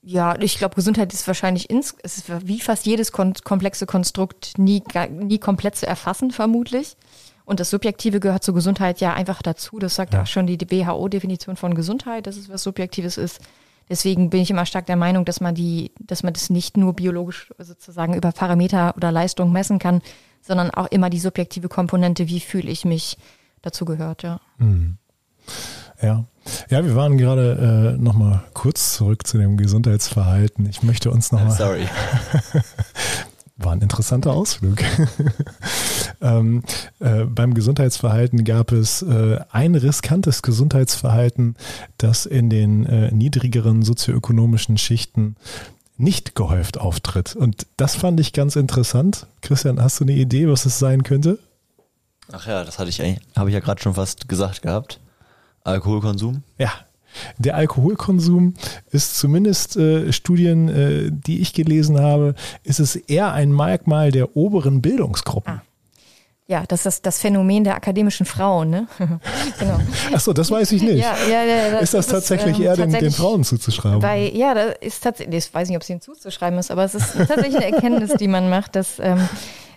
Ja, ich glaube, Gesundheit ist wahrscheinlich ins, ist wie fast jedes kon komplexe Konstrukt nie, nie komplett zu erfassen, vermutlich. Und das Subjektive gehört zur Gesundheit ja einfach dazu. Das sagt ja. auch schon die, die WHO-Definition von Gesundheit, dass es was Subjektives ist. Deswegen bin ich immer stark der Meinung, dass man die, dass man das nicht nur biologisch sozusagen über Parameter oder Leistung messen kann, sondern auch immer die subjektive Komponente, wie fühle ich mich, dazu gehört, ja. Mhm. Ja. Ja, wir waren gerade äh, nochmal kurz zurück zu dem Gesundheitsverhalten. Ich möchte uns nochmal. Sorry. <laughs> War ein interessanter Ausflug. <laughs> ähm, äh, beim Gesundheitsverhalten gab es äh, ein riskantes Gesundheitsverhalten, das in den äh, niedrigeren sozioökonomischen Schichten nicht gehäuft auftritt. Und das fand ich ganz interessant. Christian, hast du eine Idee, was es sein könnte? Ach ja, das hatte ich habe ich ja gerade schon fast gesagt gehabt. Alkoholkonsum? Ja. Der Alkoholkonsum ist zumindest äh, Studien, äh, die ich gelesen habe, ist es eher ein Merkmal der oberen Bildungsgruppen. Ah. Ja, das ist das Phänomen der akademischen Frauen, ne? <laughs> genau. Achso, das weiß ich nicht. Ja, ja, ja, das ist das tatsächlich ist, ähm, eher tatsächlich den, den, Frauen zuzuschreiben? Bei, ja, das ist tatsächlich, ich weiß nicht, ob es ihnen zuzuschreiben ist, aber es ist tatsächlich eine Erkenntnis, die man macht, dass ähm,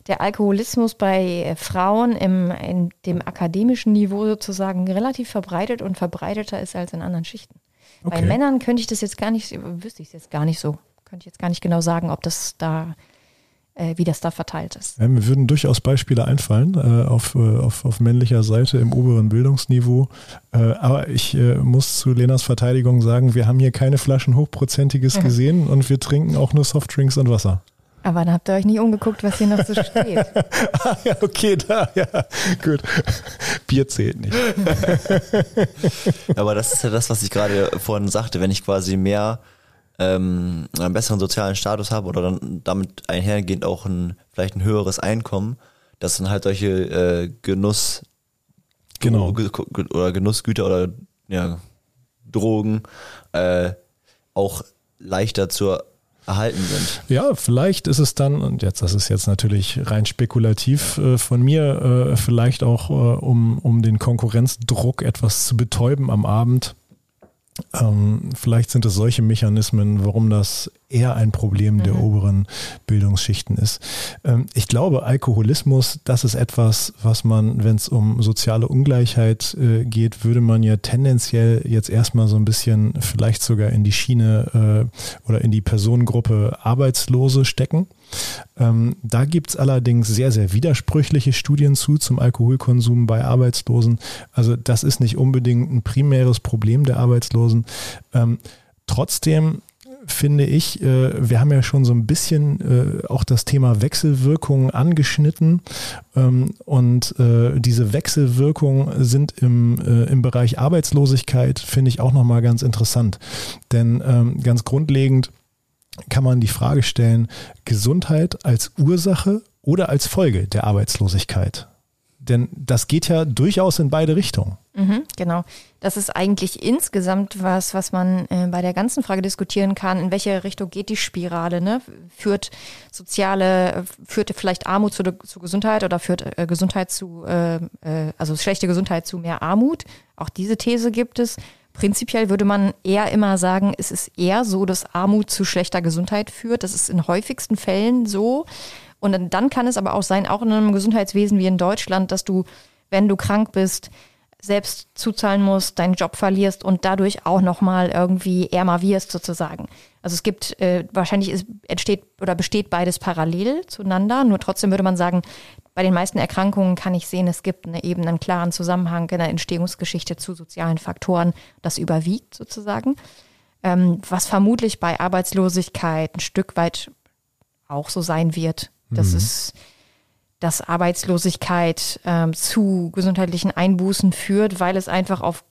der Alkoholismus bei Frauen im, in dem akademischen Niveau sozusagen relativ verbreitet und verbreiteter ist als in anderen Schichten. Okay. Bei Männern könnte ich das jetzt gar nicht, wüsste ich es jetzt gar nicht so. Könnte ich jetzt gar nicht genau sagen, ob das da äh, wie das da verteilt ist. Ja, mir würden durchaus Beispiele einfallen äh, auf, äh, auf, auf männlicher Seite im oberen Bildungsniveau. Äh, aber ich äh, muss zu Lenas Verteidigung sagen, wir haben hier keine Flaschen Hochprozentiges mhm. gesehen und wir trinken auch nur Softdrinks und Wasser. Aber dann habt ihr euch nicht umgeguckt, was hier noch so <laughs> steht. ah, ja, okay, da, ja, gut. Bier zählt nicht. <laughs> Aber das ist ja das, was ich gerade vorhin sagte. Wenn ich quasi mehr ähm, einen besseren sozialen Status habe oder dann damit einhergehend auch ein vielleicht ein höheres Einkommen, dass dann halt solche äh, Genuss Genau. oder Genussgüter oder ja, Drogen äh, auch leichter zu erhalten sind. Ja, vielleicht ist es dann, und jetzt, das ist jetzt natürlich rein spekulativ äh, von mir, äh, vielleicht auch, äh, um, um den Konkurrenzdruck etwas zu betäuben am Abend, ähm, vielleicht sind es solche Mechanismen, warum das eher ein Problem mhm. der oberen Bildungsschichten ist. Ähm, ich glaube, Alkoholismus, das ist etwas, was man, wenn es um soziale Ungleichheit äh, geht, würde man ja tendenziell jetzt erstmal so ein bisschen vielleicht sogar in die Schiene äh, oder in die Personengruppe Arbeitslose stecken. Ähm, da gibt es allerdings sehr, sehr widersprüchliche Studien zu zum Alkoholkonsum bei Arbeitslosen. Also das ist nicht unbedingt ein primäres Problem der Arbeitslosen. Ähm, trotzdem finde ich, äh, wir haben ja schon so ein bisschen äh, auch das Thema Wechselwirkungen angeschnitten. Ähm, und äh, diese Wechselwirkungen sind im, äh, im Bereich Arbeitslosigkeit, finde ich auch nochmal ganz interessant. Denn ähm, ganz grundlegend kann man die Frage stellen, Gesundheit als Ursache oder als Folge der Arbeitslosigkeit? Denn das geht ja durchaus in beide Richtungen. Mhm, genau. Das ist eigentlich insgesamt was, was man äh, bei der ganzen Frage diskutieren kann. In welche Richtung geht die Spirale? Ne? Führt soziale, führt vielleicht Armut zu, zu Gesundheit oder führt äh, Gesundheit zu, äh, äh also schlechte Gesundheit zu mehr Armut? Auch diese These gibt es. Prinzipiell würde man eher immer sagen, es ist eher so, dass Armut zu schlechter Gesundheit führt. Das ist in häufigsten Fällen so. Und dann kann es aber auch sein, auch in einem Gesundheitswesen wie in Deutschland, dass du, wenn du krank bist, selbst zuzahlen musst, deinen Job verlierst und dadurch auch nochmal irgendwie ärmer wirst sozusagen. Also es gibt, äh, wahrscheinlich ist, entsteht oder besteht beides parallel zueinander, nur trotzdem würde man sagen, bei den meisten Erkrankungen kann ich sehen, es gibt eine, eben einen klaren Zusammenhang in der Entstehungsgeschichte zu sozialen Faktoren, das überwiegt sozusagen. Ähm, was vermutlich bei Arbeitslosigkeit ein Stück weit auch so sein wird. Das mhm. ist, dass Arbeitslosigkeit ähm, zu gesundheitlichen Einbußen führt, weil es einfach auf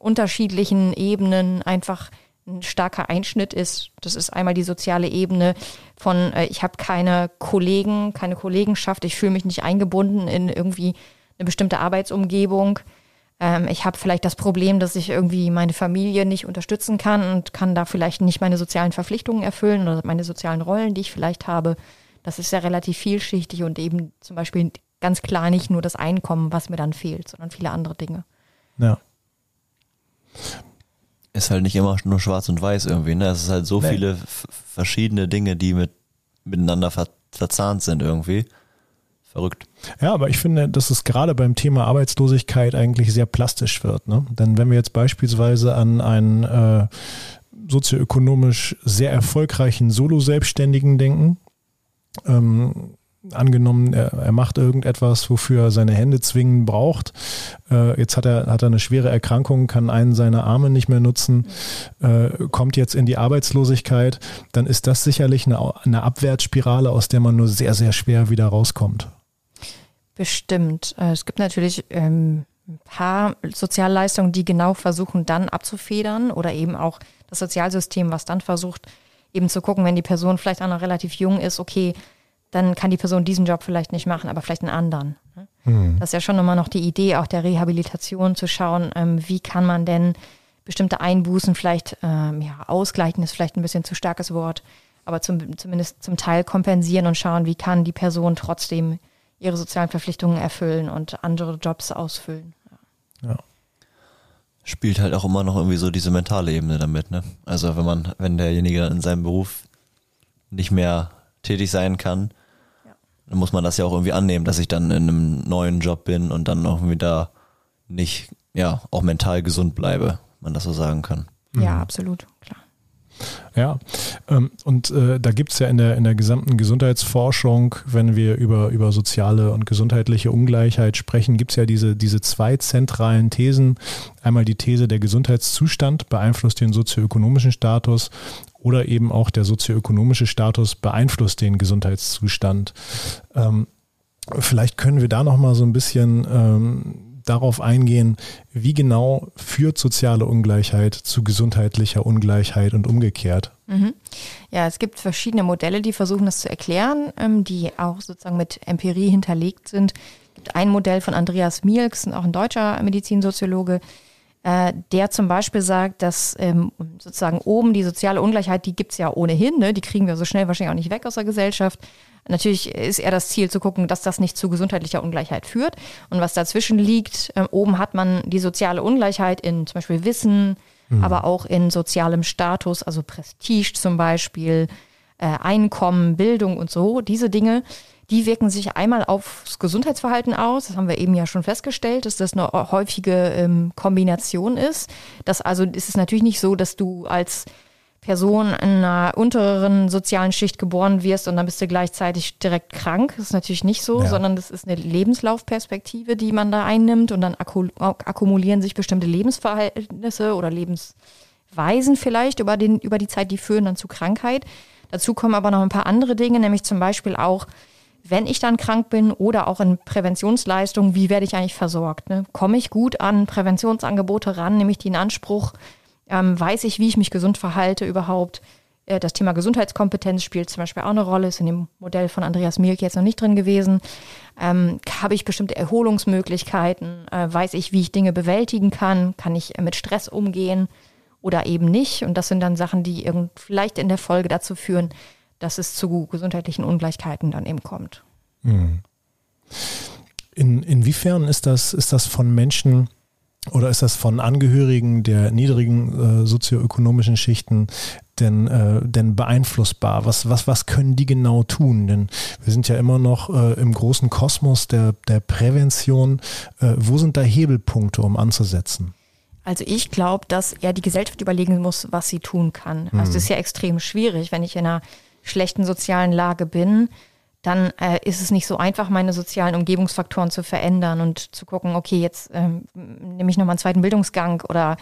unterschiedlichen Ebenen einfach ein starker Einschnitt ist. Das ist einmal die soziale Ebene von, äh, ich habe keine Kollegen, keine Kollegenschaft, ich fühle mich nicht eingebunden in irgendwie eine bestimmte Arbeitsumgebung. Ähm, ich habe vielleicht das Problem, dass ich irgendwie meine Familie nicht unterstützen kann und kann da vielleicht nicht meine sozialen Verpflichtungen erfüllen oder meine sozialen Rollen, die ich vielleicht habe. Das ist ja relativ vielschichtig und eben zum Beispiel ganz klar nicht nur das Einkommen, was mir dann fehlt, sondern viele andere Dinge. Ja ist halt nicht immer nur schwarz und weiß irgendwie, ne? Es ist halt so nee. viele verschiedene Dinge, die mit, miteinander ver verzahnt sind irgendwie. Verrückt. Ja, aber ich finde, dass es gerade beim Thema Arbeitslosigkeit eigentlich sehr plastisch wird. Ne? Denn wenn wir jetzt beispielsweise an einen äh, sozioökonomisch sehr erfolgreichen Solo-Selbstständigen denken, ähm, angenommen, er, er, macht irgendetwas, wofür er seine Hände zwingend braucht. Äh, jetzt hat er, hat er eine schwere Erkrankung, kann einen seiner Arme nicht mehr nutzen, äh, kommt jetzt in die Arbeitslosigkeit, dann ist das sicherlich eine, eine Abwärtsspirale, aus der man nur sehr, sehr schwer wieder rauskommt. Bestimmt. Äh, es gibt natürlich ähm, ein paar Sozialleistungen, die genau versuchen, dann abzufedern oder eben auch das Sozialsystem, was dann versucht, eben zu gucken, wenn die Person vielleicht auch noch relativ jung ist, okay, dann kann die Person diesen Job vielleicht nicht machen, aber vielleicht einen anderen. Ne? Mhm. Das ist ja schon immer noch die Idee auch der Rehabilitation zu schauen, ähm, wie kann man denn bestimmte Einbußen vielleicht ähm, ja, ausgleichen, ist vielleicht ein bisschen zu starkes Wort, aber zum, zumindest zum Teil kompensieren und schauen, wie kann die Person trotzdem ihre sozialen Verpflichtungen erfüllen und andere Jobs ausfüllen. Ja. Spielt halt auch immer noch irgendwie so diese mentale Ebene damit, ne? Also wenn man, wenn derjenige in seinem Beruf nicht mehr tätig sein kann, dann muss man das ja auch irgendwie annehmen, dass ich dann in einem neuen Job bin und dann auch wieder nicht, ja, auch mental gesund bleibe, man das so sagen kann. Ja, mhm. absolut, klar. Ja, ähm, und äh, da gibt es ja in der, in der gesamten Gesundheitsforschung, wenn wir über, über soziale und gesundheitliche Ungleichheit sprechen, gibt es ja diese, diese zwei zentralen Thesen. Einmal die These, der Gesundheitszustand beeinflusst den sozioökonomischen Status oder eben auch der sozioökonomische Status beeinflusst den Gesundheitszustand. Ähm, vielleicht können wir da noch mal so ein bisschen ähm, darauf eingehen, wie genau führt soziale Ungleichheit zu gesundheitlicher Ungleichheit und umgekehrt. Mhm. Ja, es gibt verschiedene Modelle, die versuchen das zu erklären, ähm, die auch sozusagen mit Empirie hinterlegt sind. Es gibt ein Modell von Andreas Mielks, auch ein deutscher Medizinsoziologe, äh, der zum Beispiel sagt, dass ähm, sozusagen oben die soziale Ungleichheit, die gibt es ja ohnehin, ne? die kriegen wir so schnell wahrscheinlich auch nicht weg aus der Gesellschaft. Natürlich ist eher das Ziel zu gucken, dass das nicht zu gesundheitlicher Ungleichheit führt. Und was dazwischen liegt, äh, oben hat man die soziale Ungleichheit in zum Beispiel Wissen, mhm. aber auch in sozialem Status, also Prestige zum Beispiel, äh, Einkommen, Bildung und so. Diese Dinge, die wirken sich einmal aufs Gesundheitsverhalten aus. Das haben wir eben ja schon festgestellt, dass das eine häufige ähm, Kombination ist. Das also ist es natürlich nicht so, dass du als Person in einer unteren sozialen Schicht geboren wirst und dann bist du gleichzeitig direkt krank. Das ist natürlich nicht so, ja. sondern das ist eine Lebenslaufperspektive, die man da einnimmt und dann akkumulieren sich bestimmte Lebensverhältnisse oder Lebensweisen vielleicht über, den, über die Zeit, die führen dann zu Krankheit. Dazu kommen aber noch ein paar andere Dinge, nämlich zum Beispiel auch, wenn ich dann krank bin oder auch in Präventionsleistungen, wie werde ich eigentlich versorgt? Ne? Komme ich gut an Präventionsangebote ran, nehme ich die in Anspruch? Ähm, weiß ich, wie ich mich gesund verhalte überhaupt? Äh, das Thema Gesundheitskompetenz spielt zum Beispiel auch eine Rolle, ist in dem Modell von Andreas Mielk jetzt noch nicht drin gewesen. Ähm, habe ich bestimmte Erholungsmöglichkeiten? Äh, weiß ich, wie ich Dinge bewältigen kann? Kann ich mit Stress umgehen oder eben nicht? Und das sind dann Sachen, die vielleicht in der Folge dazu führen, dass es zu gesundheitlichen Ungleichheiten dann eben kommt. Hm. In, inwiefern ist das, ist das von Menschen oder ist das von Angehörigen der niedrigen äh, sozioökonomischen Schichten denn, äh, denn beeinflussbar? Was, was, was können die genau tun? Denn wir sind ja immer noch äh, im großen Kosmos der, der Prävention. Äh, wo sind da Hebelpunkte, um anzusetzen? Also ich glaube, dass er die Gesellschaft überlegen muss, was sie tun kann. Also es ist ja extrem schwierig, wenn ich in einer schlechten sozialen Lage bin, dann äh, ist es nicht so einfach, meine sozialen Umgebungsfaktoren zu verändern und zu gucken, okay, jetzt ähm, nehme ich nochmal einen zweiten Bildungsgang oder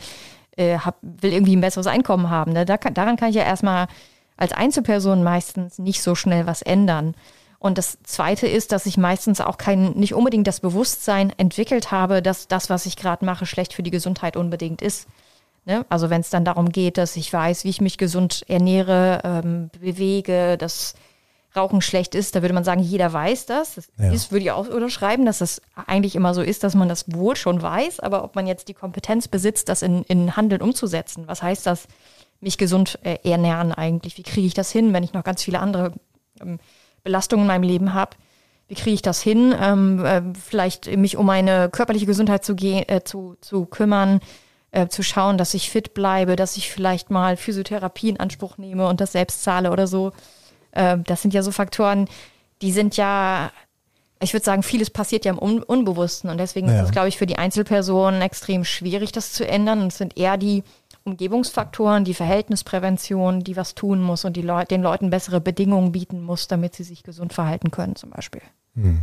äh, hab, will irgendwie ein besseres Einkommen haben. Ne? Da kann, daran kann ich ja erstmal als Einzelperson meistens nicht so schnell was ändern. Und das Zweite ist, dass ich meistens auch kein, nicht unbedingt das Bewusstsein entwickelt habe, dass das, was ich gerade mache, schlecht für die Gesundheit unbedingt ist. Ne? Also wenn es dann darum geht, dass ich weiß, wie ich mich gesund ernähre, ähm, bewege, dass Rauchen schlecht ist, da würde man sagen, jeder weiß das. Das ja. ist, würde ich auch unterschreiben, dass das eigentlich immer so ist, dass man das wohl schon weiß, aber ob man jetzt die Kompetenz besitzt, das in, in Handeln umzusetzen, was heißt das, mich gesund äh, ernähren eigentlich? Wie kriege ich das hin, wenn ich noch ganz viele andere ähm, Belastungen in meinem Leben habe? Wie kriege ich das hin, ähm, äh, vielleicht mich um meine körperliche Gesundheit zu, äh, zu, zu kümmern? äh, zu schauen, dass ich fit bleibe, dass ich vielleicht mal Physiotherapie in Anspruch nehme und das selbst zahle oder so. Äh, das sind ja so Faktoren, die sind ja, ich würde sagen, vieles passiert ja im Un Unbewussten und deswegen ja. ist es, glaube ich, für die Einzelpersonen extrem schwierig, das zu ändern. Und es sind eher die Umgebungsfaktoren, die Verhältnisprävention, die was tun muss und die Leu den Leuten bessere Bedingungen bieten muss, damit sie sich gesund verhalten können, zum Beispiel. Hm.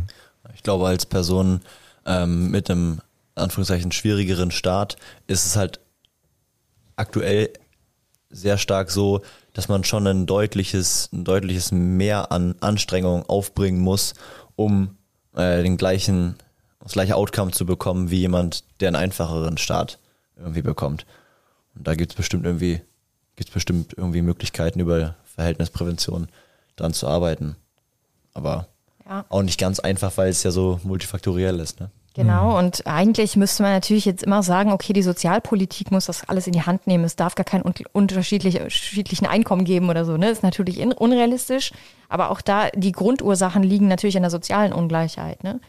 Ich glaube, als Person ähm, mit einem Anführungszeichen schwierigeren Start ist es halt aktuell sehr stark so, dass man schon ein deutliches, ein deutliches Mehr an Anstrengung aufbringen muss, um äh, den gleichen, das gleiche Outcome zu bekommen, wie jemand, der einen einfacheren Start irgendwie bekommt. Und da gibt es bestimmt irgendwie, gibt bestimmt irgendwie Möglichkeiten über Verhältnisprävention dran zu arbeiten. Aber ja. auch nicht ganz einfach, weil es ja so multifaktoriell ist, ne? Genau, mhm. und eigentlich müsste man natürlich jetzt immer sagen, okay, die Sozialpolitik muss das alles in die Hand nehmen. Es darf gar keinen unterschiedlichen Einkommen geben oder so. Ne? Ist natürlich unrealistisch, aber auch da, die Grundursachen liegen natürlich in der sozialen Ungleichheit. Ne?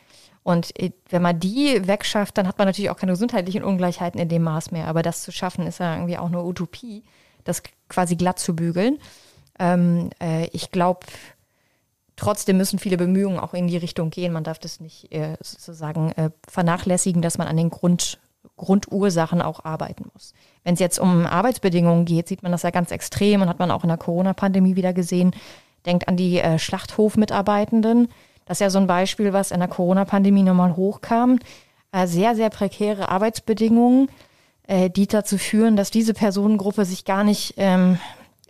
Und äh, wenn man die wegschafft, dann hat man natürlich auch keine gesundheitlichen Ungleichheiten in dem Maß mehr. Aber das zu schaffen, ist ja irgendwie auch eine Utopie, das quasi glatt zu bügeln. Ähm, äh, ich glaube, Trotzdem müssen viele Bemühungen auch in die Richtung gehen. Man darf das nicht äh, sozusagen äh, vernachlässigen, dass man an den Grund, Grundursachen auch arbeiten muss. Wenn es jetzt um Arbeitsbedingungen geht, sieht man das ja ganz extrem und hat man auch in der Corona-Pandemie wieder gesehen. Denkt an die äh, Schlachthofmitarbeitenden. Das ist ja so ein Beispiel, was in der Corona-Pandemie nochmal hochkam. Äh, sehr, sehr prekäre Arbeitsbedingungen, äh, die dazu führen, dass diese Personengruppe sich gar nicht, ähm,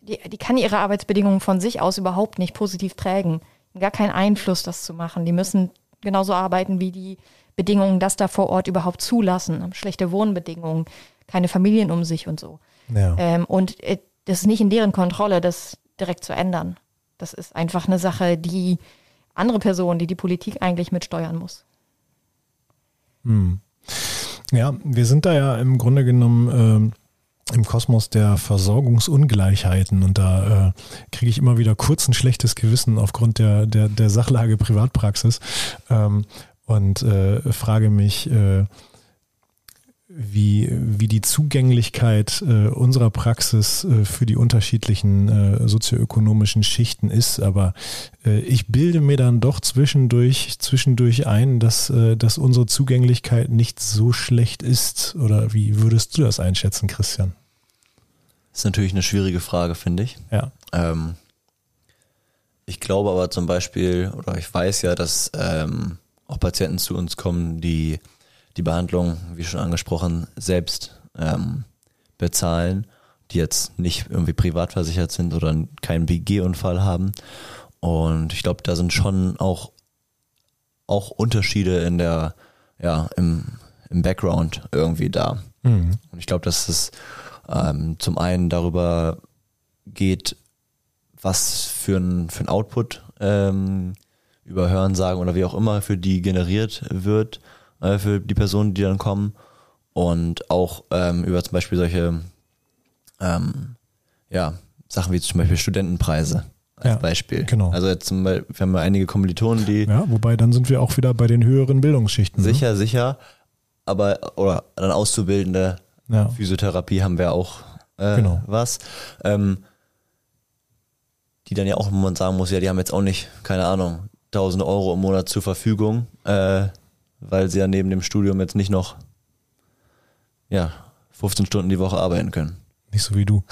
die, die kann ihre Arbeitsbedingungen von sich aus überhaupt nicht positiv prägen gar keinen Einfluss, das zu machen. Die müssen genauso arbeiten wie die Bedingungen das da vor Ort überhaupt zulassen, schlechte Wohnbedingungen, keine Familien um sich und so. Ja. Ähm, und äh, das ist nicht in deren Kontrolle, das direkt zu ändern. Das ist einfach eine Sache, die andere Personen, die die Politik eigentlich mitsteuern muss. Hm. Ja, wir sind da ja im Grunde genommen äh, im Kosmos der Versorgungsungleichheiten und da äh, kriege ich immer wieder kurz ein schlechtes Gewissen aufgrund der, der, der Sachlage Privatpraxis ähm, und äh, frage mich, äh, wie, wie die Zugänglichkeit äh, unserer Praxis äh, für die unterschiedlichen äh, sozioökonomischen Schichten ist. Aber äh, ich bilde mir dann doch zwischendurch, zwischendurch ein, dass, äh, dass unsere Zugänglichkeit nicht so schlecht ist. Oder wie würdest du das einschätzen, Christian? Das ist natürlich eine schwierige Frage, finde ich. Ja. Ähm, ich glaube aber zum Beispiel, oder ich weiß ja, dass ähm, auch Patienten zu uns kommen, die die Behandlung, wie schon angesprochen, selbst ähm, bezahlen, die jetzt nicht irgendwie privat versichert sind oder keinen BG-Unfall haben. Und ich glaube, da sind schon auch, auch Unterschiede in der, ja, im, im Background irgendwie da. Mhm. Und ich glaube, dass es ähm, zum einen darüber geht, was für ein, für ein Output ähm, über Hörensagen oder wie auch immer für die generiert wird äh, für die Personen, die dann kommen. Und auch ähm, über zum Beispiel solche ähm, ja, Sachen wie zum Beispiel Studentenpreise als ja, Beispiel. Genau. Also jetzt zum Beispiel, wir haben ja einige Kommilitonen, die. Ja, wobei dann sind wir auch wieder bei den höheren Bildungsschichten. Ne? Sicher, ne? sicher. Aber, oder dann Auszubildende, ja. Physiotherapie haben wir auch äh, genau. was. Ähm, die dann ja auch, wo man sagen muss, ja, die haben jetzt auch nicht, keine Ahnung, tausende Euro im Monat zur Verfügung. Äh, weil sie ja neben dem Studium jetzt nicht noch ja, 15 Stunden die Woche arbeiten können. Nicht so wie du.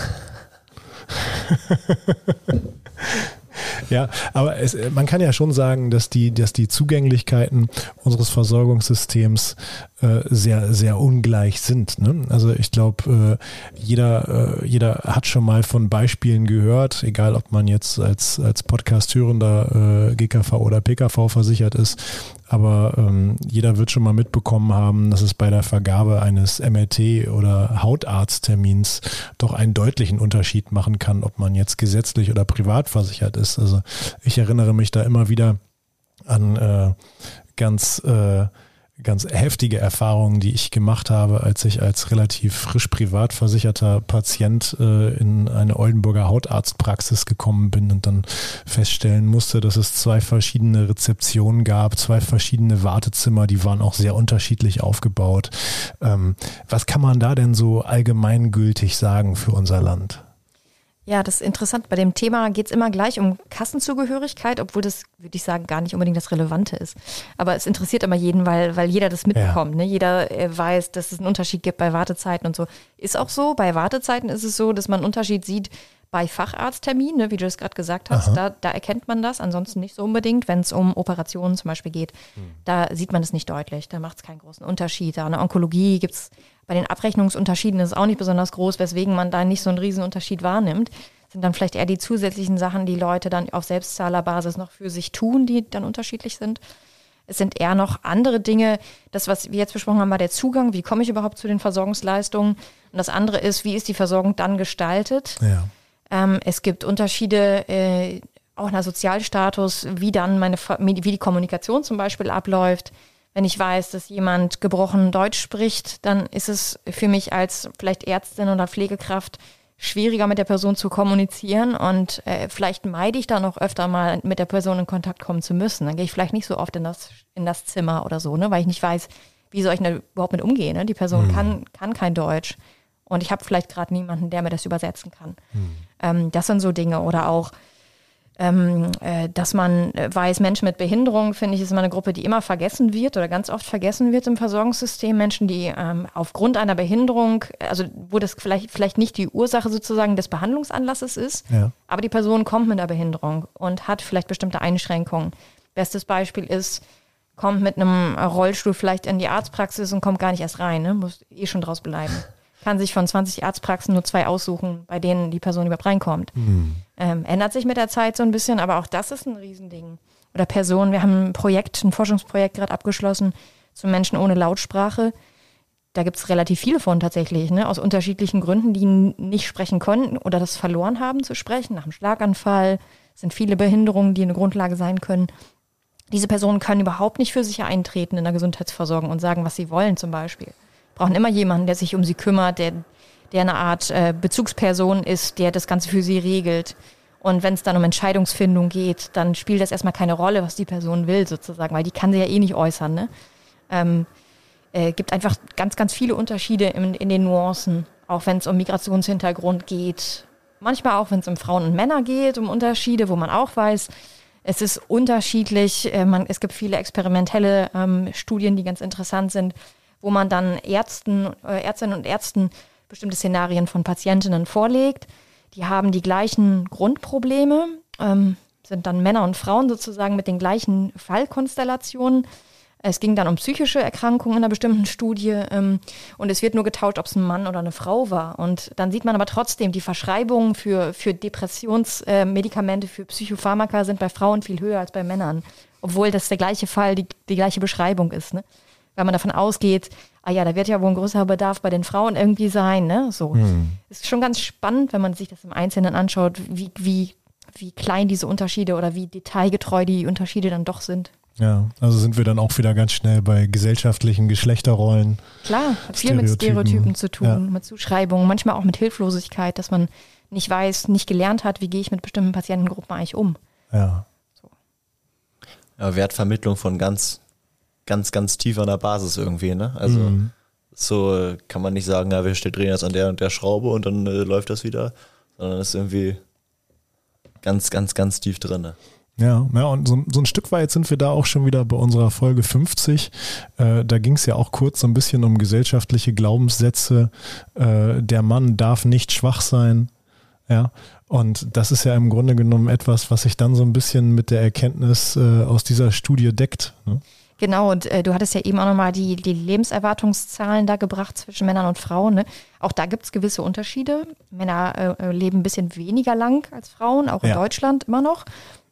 Ja, aber es, man kann ja schon sagen, dass die, dass die Zugänglichkeiten unseres Versorgungssystems sehr, sehr ungleich sind. Ne? Also ich glaube, äh, jeder, äh, jeder hat schon mal von Beispielen gehört, egal ob man jetzt als, als Podcast-hörender äh, GKV oder PKV versichert ist, aber ähm, jeder wird schon mal mitbekommen haben, dass es bei der Vergabe eines MRT oder Hautarzttermins doch einen deutlichen Unterschied machen kann, ob man jetzt gesetzlich oder privat versichert ist. Also ich erinnere mich da immer wieder an äh, ganz äh, ganz heftige Erfahrungen, die ich gemacht habe, als ich als relativ frisch privat versicherter Patient äh, in eine Oldenburger Hautarztpraxis gekommen bin und dann feststellen musste, dass es zwei verschiedene Rezeptionen gab, zwei verschiedene Wartezimmer, die waren auch sehr unterschiedlich aufgebaut. Ähm, was kann man da denn so allgemeingültig sagen für unser Land? Ja, das ist interessant. Bei dem Thema geht es immer gleich um Kassenzugehörigkeit, obwohl das, würde ich sagen, gar nicht unbedingt das Relevante ist. Aber es interessiert immer jeden, weil, weil jeder das mitbekommt. Ja. Ne? Jeder äh, weiß, dass es einen Unterschied gibt bei Wartezeiten und so. Ist auch so. Bei Wartezeiten ist es so, dass man einen Unterschied sieht bei Facharztterminen, ne, wie du es gerade gesagt hast. Da, da, erkennt man das. Ansonsten nicht so unbedingt, wenn es um Operationen zum Beispiel geht. Hm. Da sieht man es nicht deutlich. Da macht es keinen großen Unterschied. Da eine Onkologie gibt es bei den Abrechnungsunterschieden ist es auch nicht besonders groß, weswegen man da nicht so einen Riesenunterschied wahrnimmt. Sind dann vielleicht eher die zusätzlichen Sachen, die Leute dann auf Selbstzahlerbasis noch für sich tun, die dann unterschiedlich sind. Es sind eher noch andere Dinge. Das, was wir jetzt besprochen haben, war der Zugang. Wie komme ich überhaupt zu den Versorgungsleistungen? Und das andere ist, wie ist die Versorgung dann gestaltet? Ja. Ähm, es gibt Unterschiede, äh, auch nach Sozialstatus, wie dann meine, wie die Kommunikation zum Beispiel abläuft. Wenn ich weiß, dass jemand gebrochen Deutsch spricht, dann ist es für mich als vielleicht Ärztin oder Pflegekraft schwieriger mit der Person zu kommunizieren und äh, vielleicht meide ich dann auch öfter mal mit der Person in Kontakt kommen zu müssen. Dann gehe ich vielleicht nicht so oft in das, in das Zimmer oder so, ne, weil ich nicht weiß, wie soll ich denn überhaupt mit umgehen. Ne? Die Person mhm. kann, kann kein Deutsch und ich habe vielleicht gerade niemanden, der mir das übersetzen kann. Mhm. Ähm, das sind so Dinge oder auch ähm, äh, dass man weiß, Menschen mit Behinderung, finde ich, ist immer eine Gruppe, die immer vergessen wird oder ganz oft vergessen wird im Versorgungssystem. Menschen, die ähm, aufgrund einer Behinderung, also wo das vielleicht, vielleicht nicht die Ursache sozusagen des Behandlungsanlasses ist, ja. aber die Person kommt mit einer Behinderung und hat vielleicht bestimmte Einschränkungen. Bestes Beispiel ist, kommt mit einem Rollstuhl vielleicht in die Arztpraxis und kommt gar nicht erst rein, ne? muss eh schon draus bleiben kann sich von 20 Arztpraxen nur zwei aussuchen, bei denen die Person überhaupt reinkommt. Mhm. Ähm, ändert sich mit der Zeit so ein bisschen, aber auch das ist ein Riesending. Oder Personen, wir haben ein Projekt, ein Forschungsprojekt gerade abgeschlossen zu Menschen ohne Lautsprache. Da gibt es relativ viele von tatsächlich, ne? aus unterschiedlichen Gründen, die nicht sprechen konnten oder das verloren haben zu sprechen. Nach einem Schlaganfall sind viele Behinderungen, die eine Grundlage sein können. Diese Personen können überhaupt nicht für sich eintreten in der Gesundheitsversorgung und sagen, was sie wollen zum Beispiel. Brauchen immer jemanden, der sich um sie kümmert, der, der eine Art äh, Bezugsperson ist, der das Ganze für sie regelt. Und wenn es dann um Entscheidungsfindung geht, dann spielt das erstmal keine Rolle, was die Person will, sozusagen, weil die kann sie ja eh nicht äußern. Ne? Ähm, äh, gibt einfach ganz, ganz viele Unterschiede in, in den Nuancen, auch wenn es um Migrationshintergrund geht. Manchmal auch, wenn es um Frauen und Männer geht, um Unterschiede, wo man auch weiß, es ist unterschiedlich. Äh, man, es gibt viele experimentelle ähm, Studien, die ganz interessant sind, wo man dann Ärzten, äh, Ärztinnen und Ärzten bestimmte Szenarien von Patientinnen vorlegt die haben die gleichen Grundprobleme, ähm, sind dann Männer und Frauen sozusagen mit den gleichen Fallkonstellationen. Es ging dann um psychische Erkrankungen in einer bestimmten Studie ähm, und es wird nur getauscht, ob es ein Mann oder eine Frau war. Und dann sieht man aber trotzdem, die Verschreibungen für, für Depressionsmedikamente, äh, für Psychopharmaka sind bei Frauen viel höher als bei Männern, obwohl das der gleiche Fall, die, die gleiche Beschreibung ist. Ne? Weil man davon ausgeht, ah ja, da wird ja wohl ein größerer Bedarf bei den Frauen irgendwie sein, ne? So. Hm. Ist schon ganz spannend, wenn man sich das im Einzelnen anschaut, wie, wie, wie klein diese Unterschiede oder wie detailgetreu die Unterschiede dann doch sind. Ja, also sind wir dann auch wieder ganz schnell bei gesellschaftlichen Geschlechterrollen. Klar, hat viel mit Stereotypen zu tun, ja. mit Zuschreibungen, manchmal auch mit Hilflosigkeit, dass man nicht weiß, nicht gelernt hat, wie gehe ich mit bestimmten Patientengruppen eigentlich um. Ja. So. ja Wertvermittlung von ganz ganz, ganz tief an der Basis irgendwie, ne? Also mhm. so kann man nicht sagen, ja, wir drehen jetzt an der und der Schraube und dann äh, läuft das wieder, sondern es ist irgendwie ganz, ganz, ganz tief drin. Ne? Ja, ja, und so, so, ein Stück weit sind wir da auch schon wieder bei unserer Folge 50. Äh, da ging es ja auch kurz so ein bisschen um gesellschaftliche Glaubenssätze. Äh, der Mann darf nicht schwach sein. Ja, und das ist ja im Grunde genommen etwas, was sich dann so ein bisschen mit der Erkenntnis äh, aus dieser Studie deckt. Ne? Genau, und äh, du hattest ja eben auch nochmal die, die Lebenserwartungszahlen da gebracht zwischen Männern und Frauen. Ne? Auch da gibt es gewisse Unterschiede. Männer äh, leben ein bisschen weniger lang als Frauen, auch in ja. Deutschland immer noch.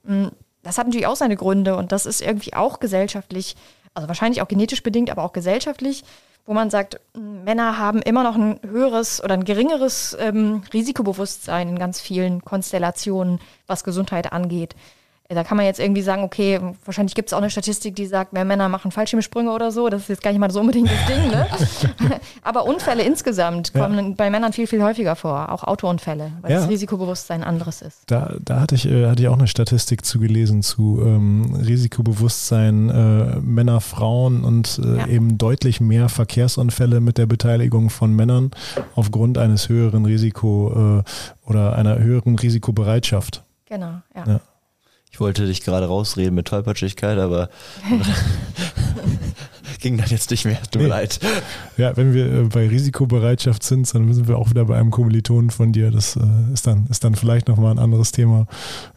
Mm, das hat natürlich auch seine Gründe und das ist irgendwie auch gesellschaftlich, also wahrscheinlich auch genetisch bedingt, aber auch gesellschaftlich, wo man sagt, mm, Männer haben immer noch ein höheres oder ein geringeres ähm, Risikobewusstsein in ganz vielen Konstellationen, was Gesundheit angeht. Da kann man jetzt irgendwie sagen, okay, wahrscheinlich gibt es auch eine Statistik, die sagt, mehr Männer machen Fallschirmsprünge oder so. Das ist jetzt gar nicht mal so unbedingt das Ding, ne? <laughs> Aber Unfälle insgesamt kommen ja. bei Männern viel, viel häufiger vor. Auch Autounfälle, weil ja. das Risikobewusstsein anderes ist. Da, da hatte, ich, äh, hatte ich auch eine Statistik zu gelesen zu ähm, Risikobewusstsein äh, Männer, Frauen und äh, ja. eben deutlich mehr Verkehrsunfälle mit der Beteiligung von Männern aufgrund eines höheren Risiko äh, oder einer höheren Risikobereitschaft. Genau, ja. Ich wollte dich gerade rausreden mit Tollpatschigkeit, aber <laughs> ging dann jetzt nicht mehr. Tut mir nee. leid. Ja, wenn wir äh, bei Risikobereitschaft sind, dann sind wir auch wieder bei einem Kommilitonen von dir. Das äh, ist, dann, ist dann vielleicht nochmal ein anderes Thema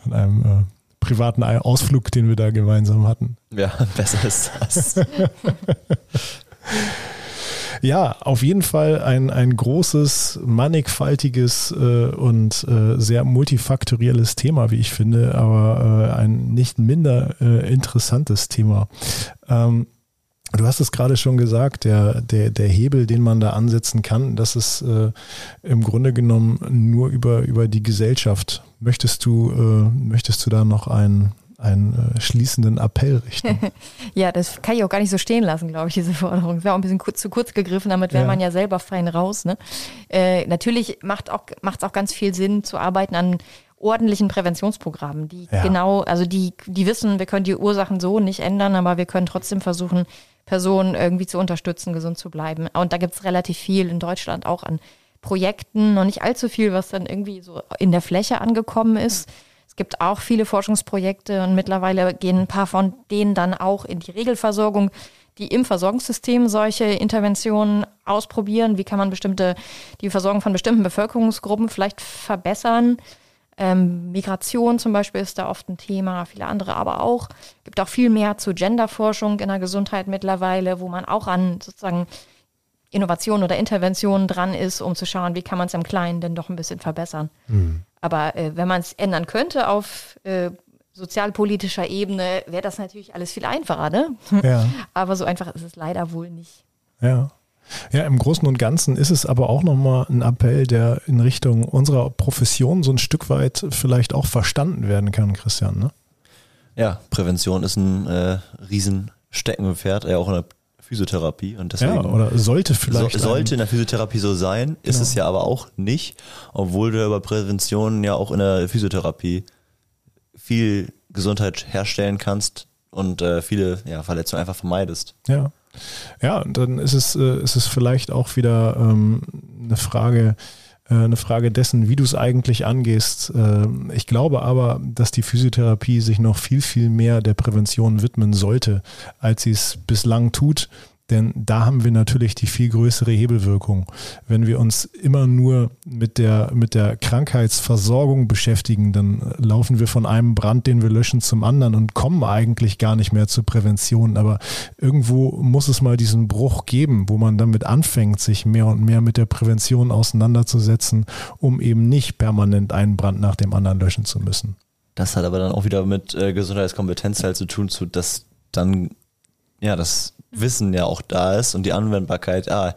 an einem äh, privaten Ausflug, den wir da gemeinsam hatten. Ja, besser ist das. <laughs> Ja, auf jeden Fall ein, ein großes, mannigfaltiges äh, und äh, sehr multifaktorielles Thema, wie ich finde, aber äh, ein nicht minder äh, interessantes Thema. Ähm, Du hast es gerade schon gesagt, der, der, der Hebel, den man da ansetzen kann, das ist äh, im Grunde genommen nur über, über die Gesellschaft. Möchtest du, äh, möchtest du da noch ein, einen äh, schließenden Appell richten. <laughs> ja, das kann ich auch gar nicht so stehen lassen, glaube ich, diese Forderung. Das wäre auch ein bisschen kurz, zu kurz gegriffen, damit wäre ja. man ja selber fein raus. Ne? Äh, natürlich macht es auch, auch ganz viel Sinn zu arbeiten an ordentlichen Präventionsprogrammen, die ja. genau, also die, die wissen, wir können die Ursachen so nicht ändern, aber wir können trotzdem versuchen, Personen irgendwie zu unterstützen, gesund zu bleiben. Und da gibt es relativ viel in Deutschland auch an Projekten, noch nicht allzu viel, was dann irgendwie so in der Fläche angekommen ist. Es gibt auch viele Forschungsprojekte und mittlerweile gehen ein paar von denen dann auch in die Regelversorgung, die im Versorgungssystem solche Interventionen ausprobieren. Wie kann man bestimmte, die Versorgung von bestimmten Bevölkerungsgruppen vielleicht verbessern? Ähm, Migration zum Beispiel ist da oft ein Thema, viele andere aber auch. Es gibt auch viel mehr zu Genderforschung in der Gesundheit mittlerweile, wo man auch an sozusagen Innovation oder Interventionen dran ist, um zu schauen, wie kann man es im Kleinen denn doch ein bisschen verbessern. Mhm. Aber äh, wenn man es ändern könnte auf äh, sozialpolitischer Ebene wäre das natürlich alles viel einfacher, ne? Ja. <laughs> Aber so einfach ist es leider wohl nicht. Ja. Ja, im Großen und Ganzen ist es aber auch nochmal ein Appell, der in Richtung unserer Profession so ein Stück weit vielleicht auch verstanden werden kann, Christian. Ne? Ja, Prävention ist ein äh, Riesensteckenpferd, ja auch in der Physiotherapie und deswegen ja, oder sollte vielleicht so, sollte in der Physiotherapie so sein, ist genau. es ja aber auch nicht, obwohl du über Prävention ja auch in der Physiotherapie viel Gesundheit herstellen kannst und äh, viele ja, Verletzungen einfach vermeidest. Ja. Ja, und dann ist es, äh, ist es vielleicht auch wieder ähm, eine Frage, eine Frage dessen, wie du es eigentlich angehst. Ähm, ich glaube aber, dass die Physiotherapie sich noch viel, viel mehr der Prävention widmen sollte, als sie es bislang tut. Denn da haben wir natürlich die viel größere Hebelwirkung. Wenn wir uns immer nur mit der, mit der Krankheitsversorgung beschäftigen, dann laufen wir von einem Brand, den wir löschen, zum anderen und kommen eigentlich gar nicht mehr zur Prävention. Aber irgendwo muss es mal diesen Bruch geben, wo man damit anfängt, sich mehr und mehr mit der Prävention auseinanderzusetzen, um eben nicht permanent einen Brand nach dem anderen löschen zu müssen. Das hat aber dann auch wieder mit äh, Gesundheitskompetenz halt zu tun, zu, dass dann ja das Wissen ja auch da ist und die Anwendbarkeit, ah,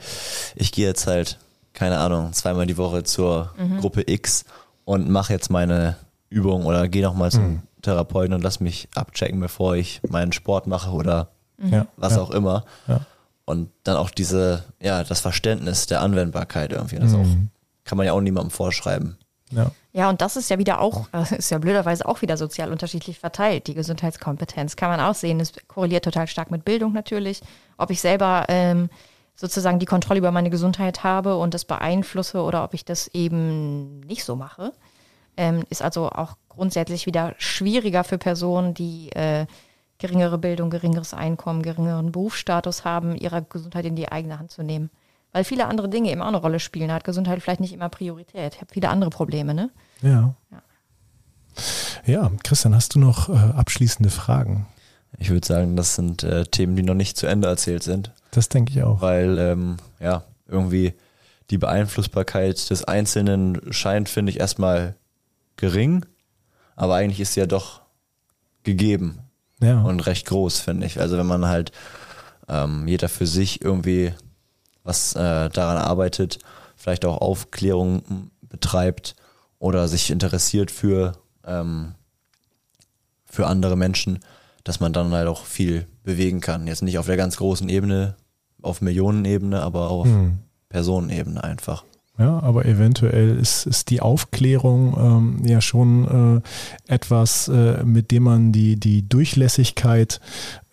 ich gehe jetzt halt, keine Ahnung, zweimal die Woche zur mhm. Gruppe X und mache jetzt meine Übung oder gehe nochmal zum mhm. Therapeuten und lass mich abchecken, bevor ich meinen Sport mache oder mhm. was ja. auch immer. Ja. Und dann auch diese, ja, das Verständnis der Anwendbarkeit irgendwie. Das auch, mhm. kann man ja auch niemandem vorschreiben. Ja. Ja, und das ist ja wieder auch, <laughs> ist ja blöderweise auch wieder sozial unterschiedlich verteilt, die Gesundheitskompetenz. Kann man auch sehen. Es korreliert total stark mit Bildung natürlich. Ob ich selber ähm, sozusagen die Kontrolle über meine Gesundheit habe und das beeinflusse oder ob ich das eben nicht so mache, ähm, ist also auch grundsätzlich wieder schwieriger für Personen, die äh, geringere Bildung, geringeres Einkommen, geringeren Berufsstatus haben, ihre Gesundheit in die eigene Hand zu nehmen weil viele andere Dinge eben auch eine Rolle spielen. Da hat Gesundheit vielleicht nicht immer Priorität. Ich habe viele andere Probleme, ne? Ja. ja. Ja, Christian, hast du noch äh, abschließende Fragen? Ich würde sagen, das sind äh, Themen, die noch nicht zu Ende erzählt sind. Das denke ich auch. Weil, ähm, ja, irgendwie die Beeinflussbarkeit des Einzelnen scheint, finde ich, erstmal gering, aber eigentlich ist sie ja doch gegeben ja. und recht groß, finde ich. Also wenn man halt ähm, jeder für sich irgendwie was äh, daran arbeitet, vielleicht auch Aufklärung betreibt oder sich interessiert für, ähm, für andere Menschen, dass man dann halt auch viel bewegen kann. Jetzt nicht auf der ganz großen Ebene, auf Millionenebene, aber auf hm. Personenebene einfach. Ja, aber eventuell ist, ist die Aufklärung ähm, ja schon äh, etwas, äh, mit dem man die, die Durchlässigkeit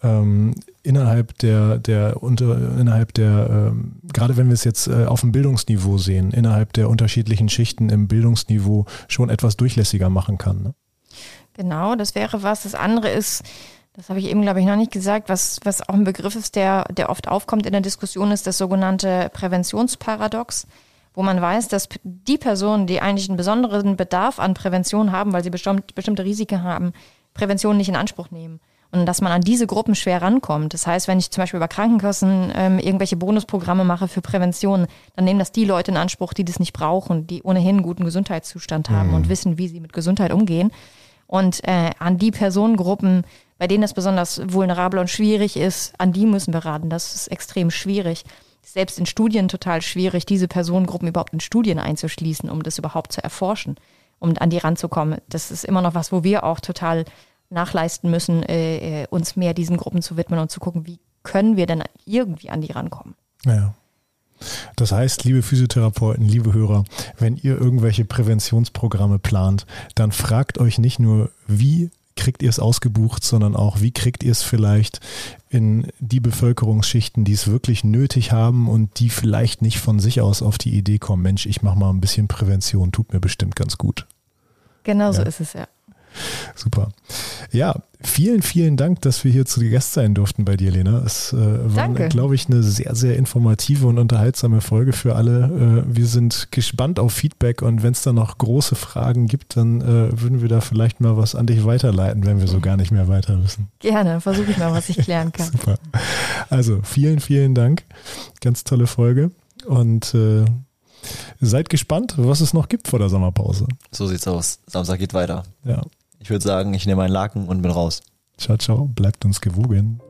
ähm, innerhalb der, der unter, innerhalb der, ähm, gerade wenn wir es jetzt äh, auf dem Bildungsniveau sehen, innerhalb der unterschiedlichen Schichten im Bildungsniveau schon etwas durchlässiger machen kann. Ne? Genau, das wäre was. Das andere ist, das habe ich eben, glaube ich, noch nicht gesagt, was, was auch ein Begriff ist, der, der oft aufkommt in der Diskussion, ist das sogenannte Präventionsparadox wo man weiß, dass die Personen, die eigentlich einen besonderen Bedarf an Prävention haben, weil sie bestimmt, bestimmte Risiken haben, Prävention nicht in Anspruch nehmen. Und dass man an diese Gruppen schwer rankommt. Das heißt, wenn ich zum Beispiel über Krankenkassen ähm, irgendwelche Bonusprogramme mache für Prävention, dann nehmen das die Leute in Anspruch, die das nicht brauchen, die ohnehin einen guten Gesundheitszustand haben mhm. und wissen, wie sie mit Gesundheit umgehen. Und äh, an die Personengruppen, bei denen das besonders vulnerabel und schwierig ist, an die müssen wir raten. Das ist extrem schwierig selbst in Studien total schwierig, diese Personengruppen überhaupt in Studien einzuschließen, um das überhaupt zu erforschen, um an die ranzukommen. Das ist immer noch was, wo wir auch total nachleisten müssen, äh, äh, uns mehr diesen Gruppen zu widmen und zu gucken, wie können wir denn irgendwie an die rankommen. Ja. Das heißt, liebe Physiotherapeuten, liebe Hörer, wenn ihr irgendwelche Präventionsprogramme plant, dann fragt euch nicht nur, wie kriegt ihr es ausgebucht, sondern auch, wie kriegt ihr es vielleicht in die Bevölkerungsschichten, die es wirklich nötig haben und die vielleicht nicht von sich aus auf die Idee kommen, Mensch, ich mache mal ein bisschen Prävention, tut mir bestimmt ganz gut. Genau so ist es ja. Super. Ja, vielen, vielen Dank, dass wir hier zu Gast sein durften bei dir, Lena. Es äh, war, glaube ich, eine sehr, sehr informative und unterhaltsame Folge für alle. Äh, wir sind gespannt auf Feedback und wenn es da noch große Fragen gibt, dann äh, würden wir da vielleicht mal was an dich weiterleiten, wenn wir so gar nicht mehr weiter wissen. Gerne, versuche ich mal, was ich klären kann. <laughs> Super. Also vielen, vielen Dank. Ganz tolle Folge und äh, Seid gespannt, was es noch gibt vor der Sommerpause. So sieht's aus. Samstag geht weiter. Ja. Ich würde sagen, ich nehme einen Laken und bin raus. Ciao, ciao. Bleibt uns gewogen.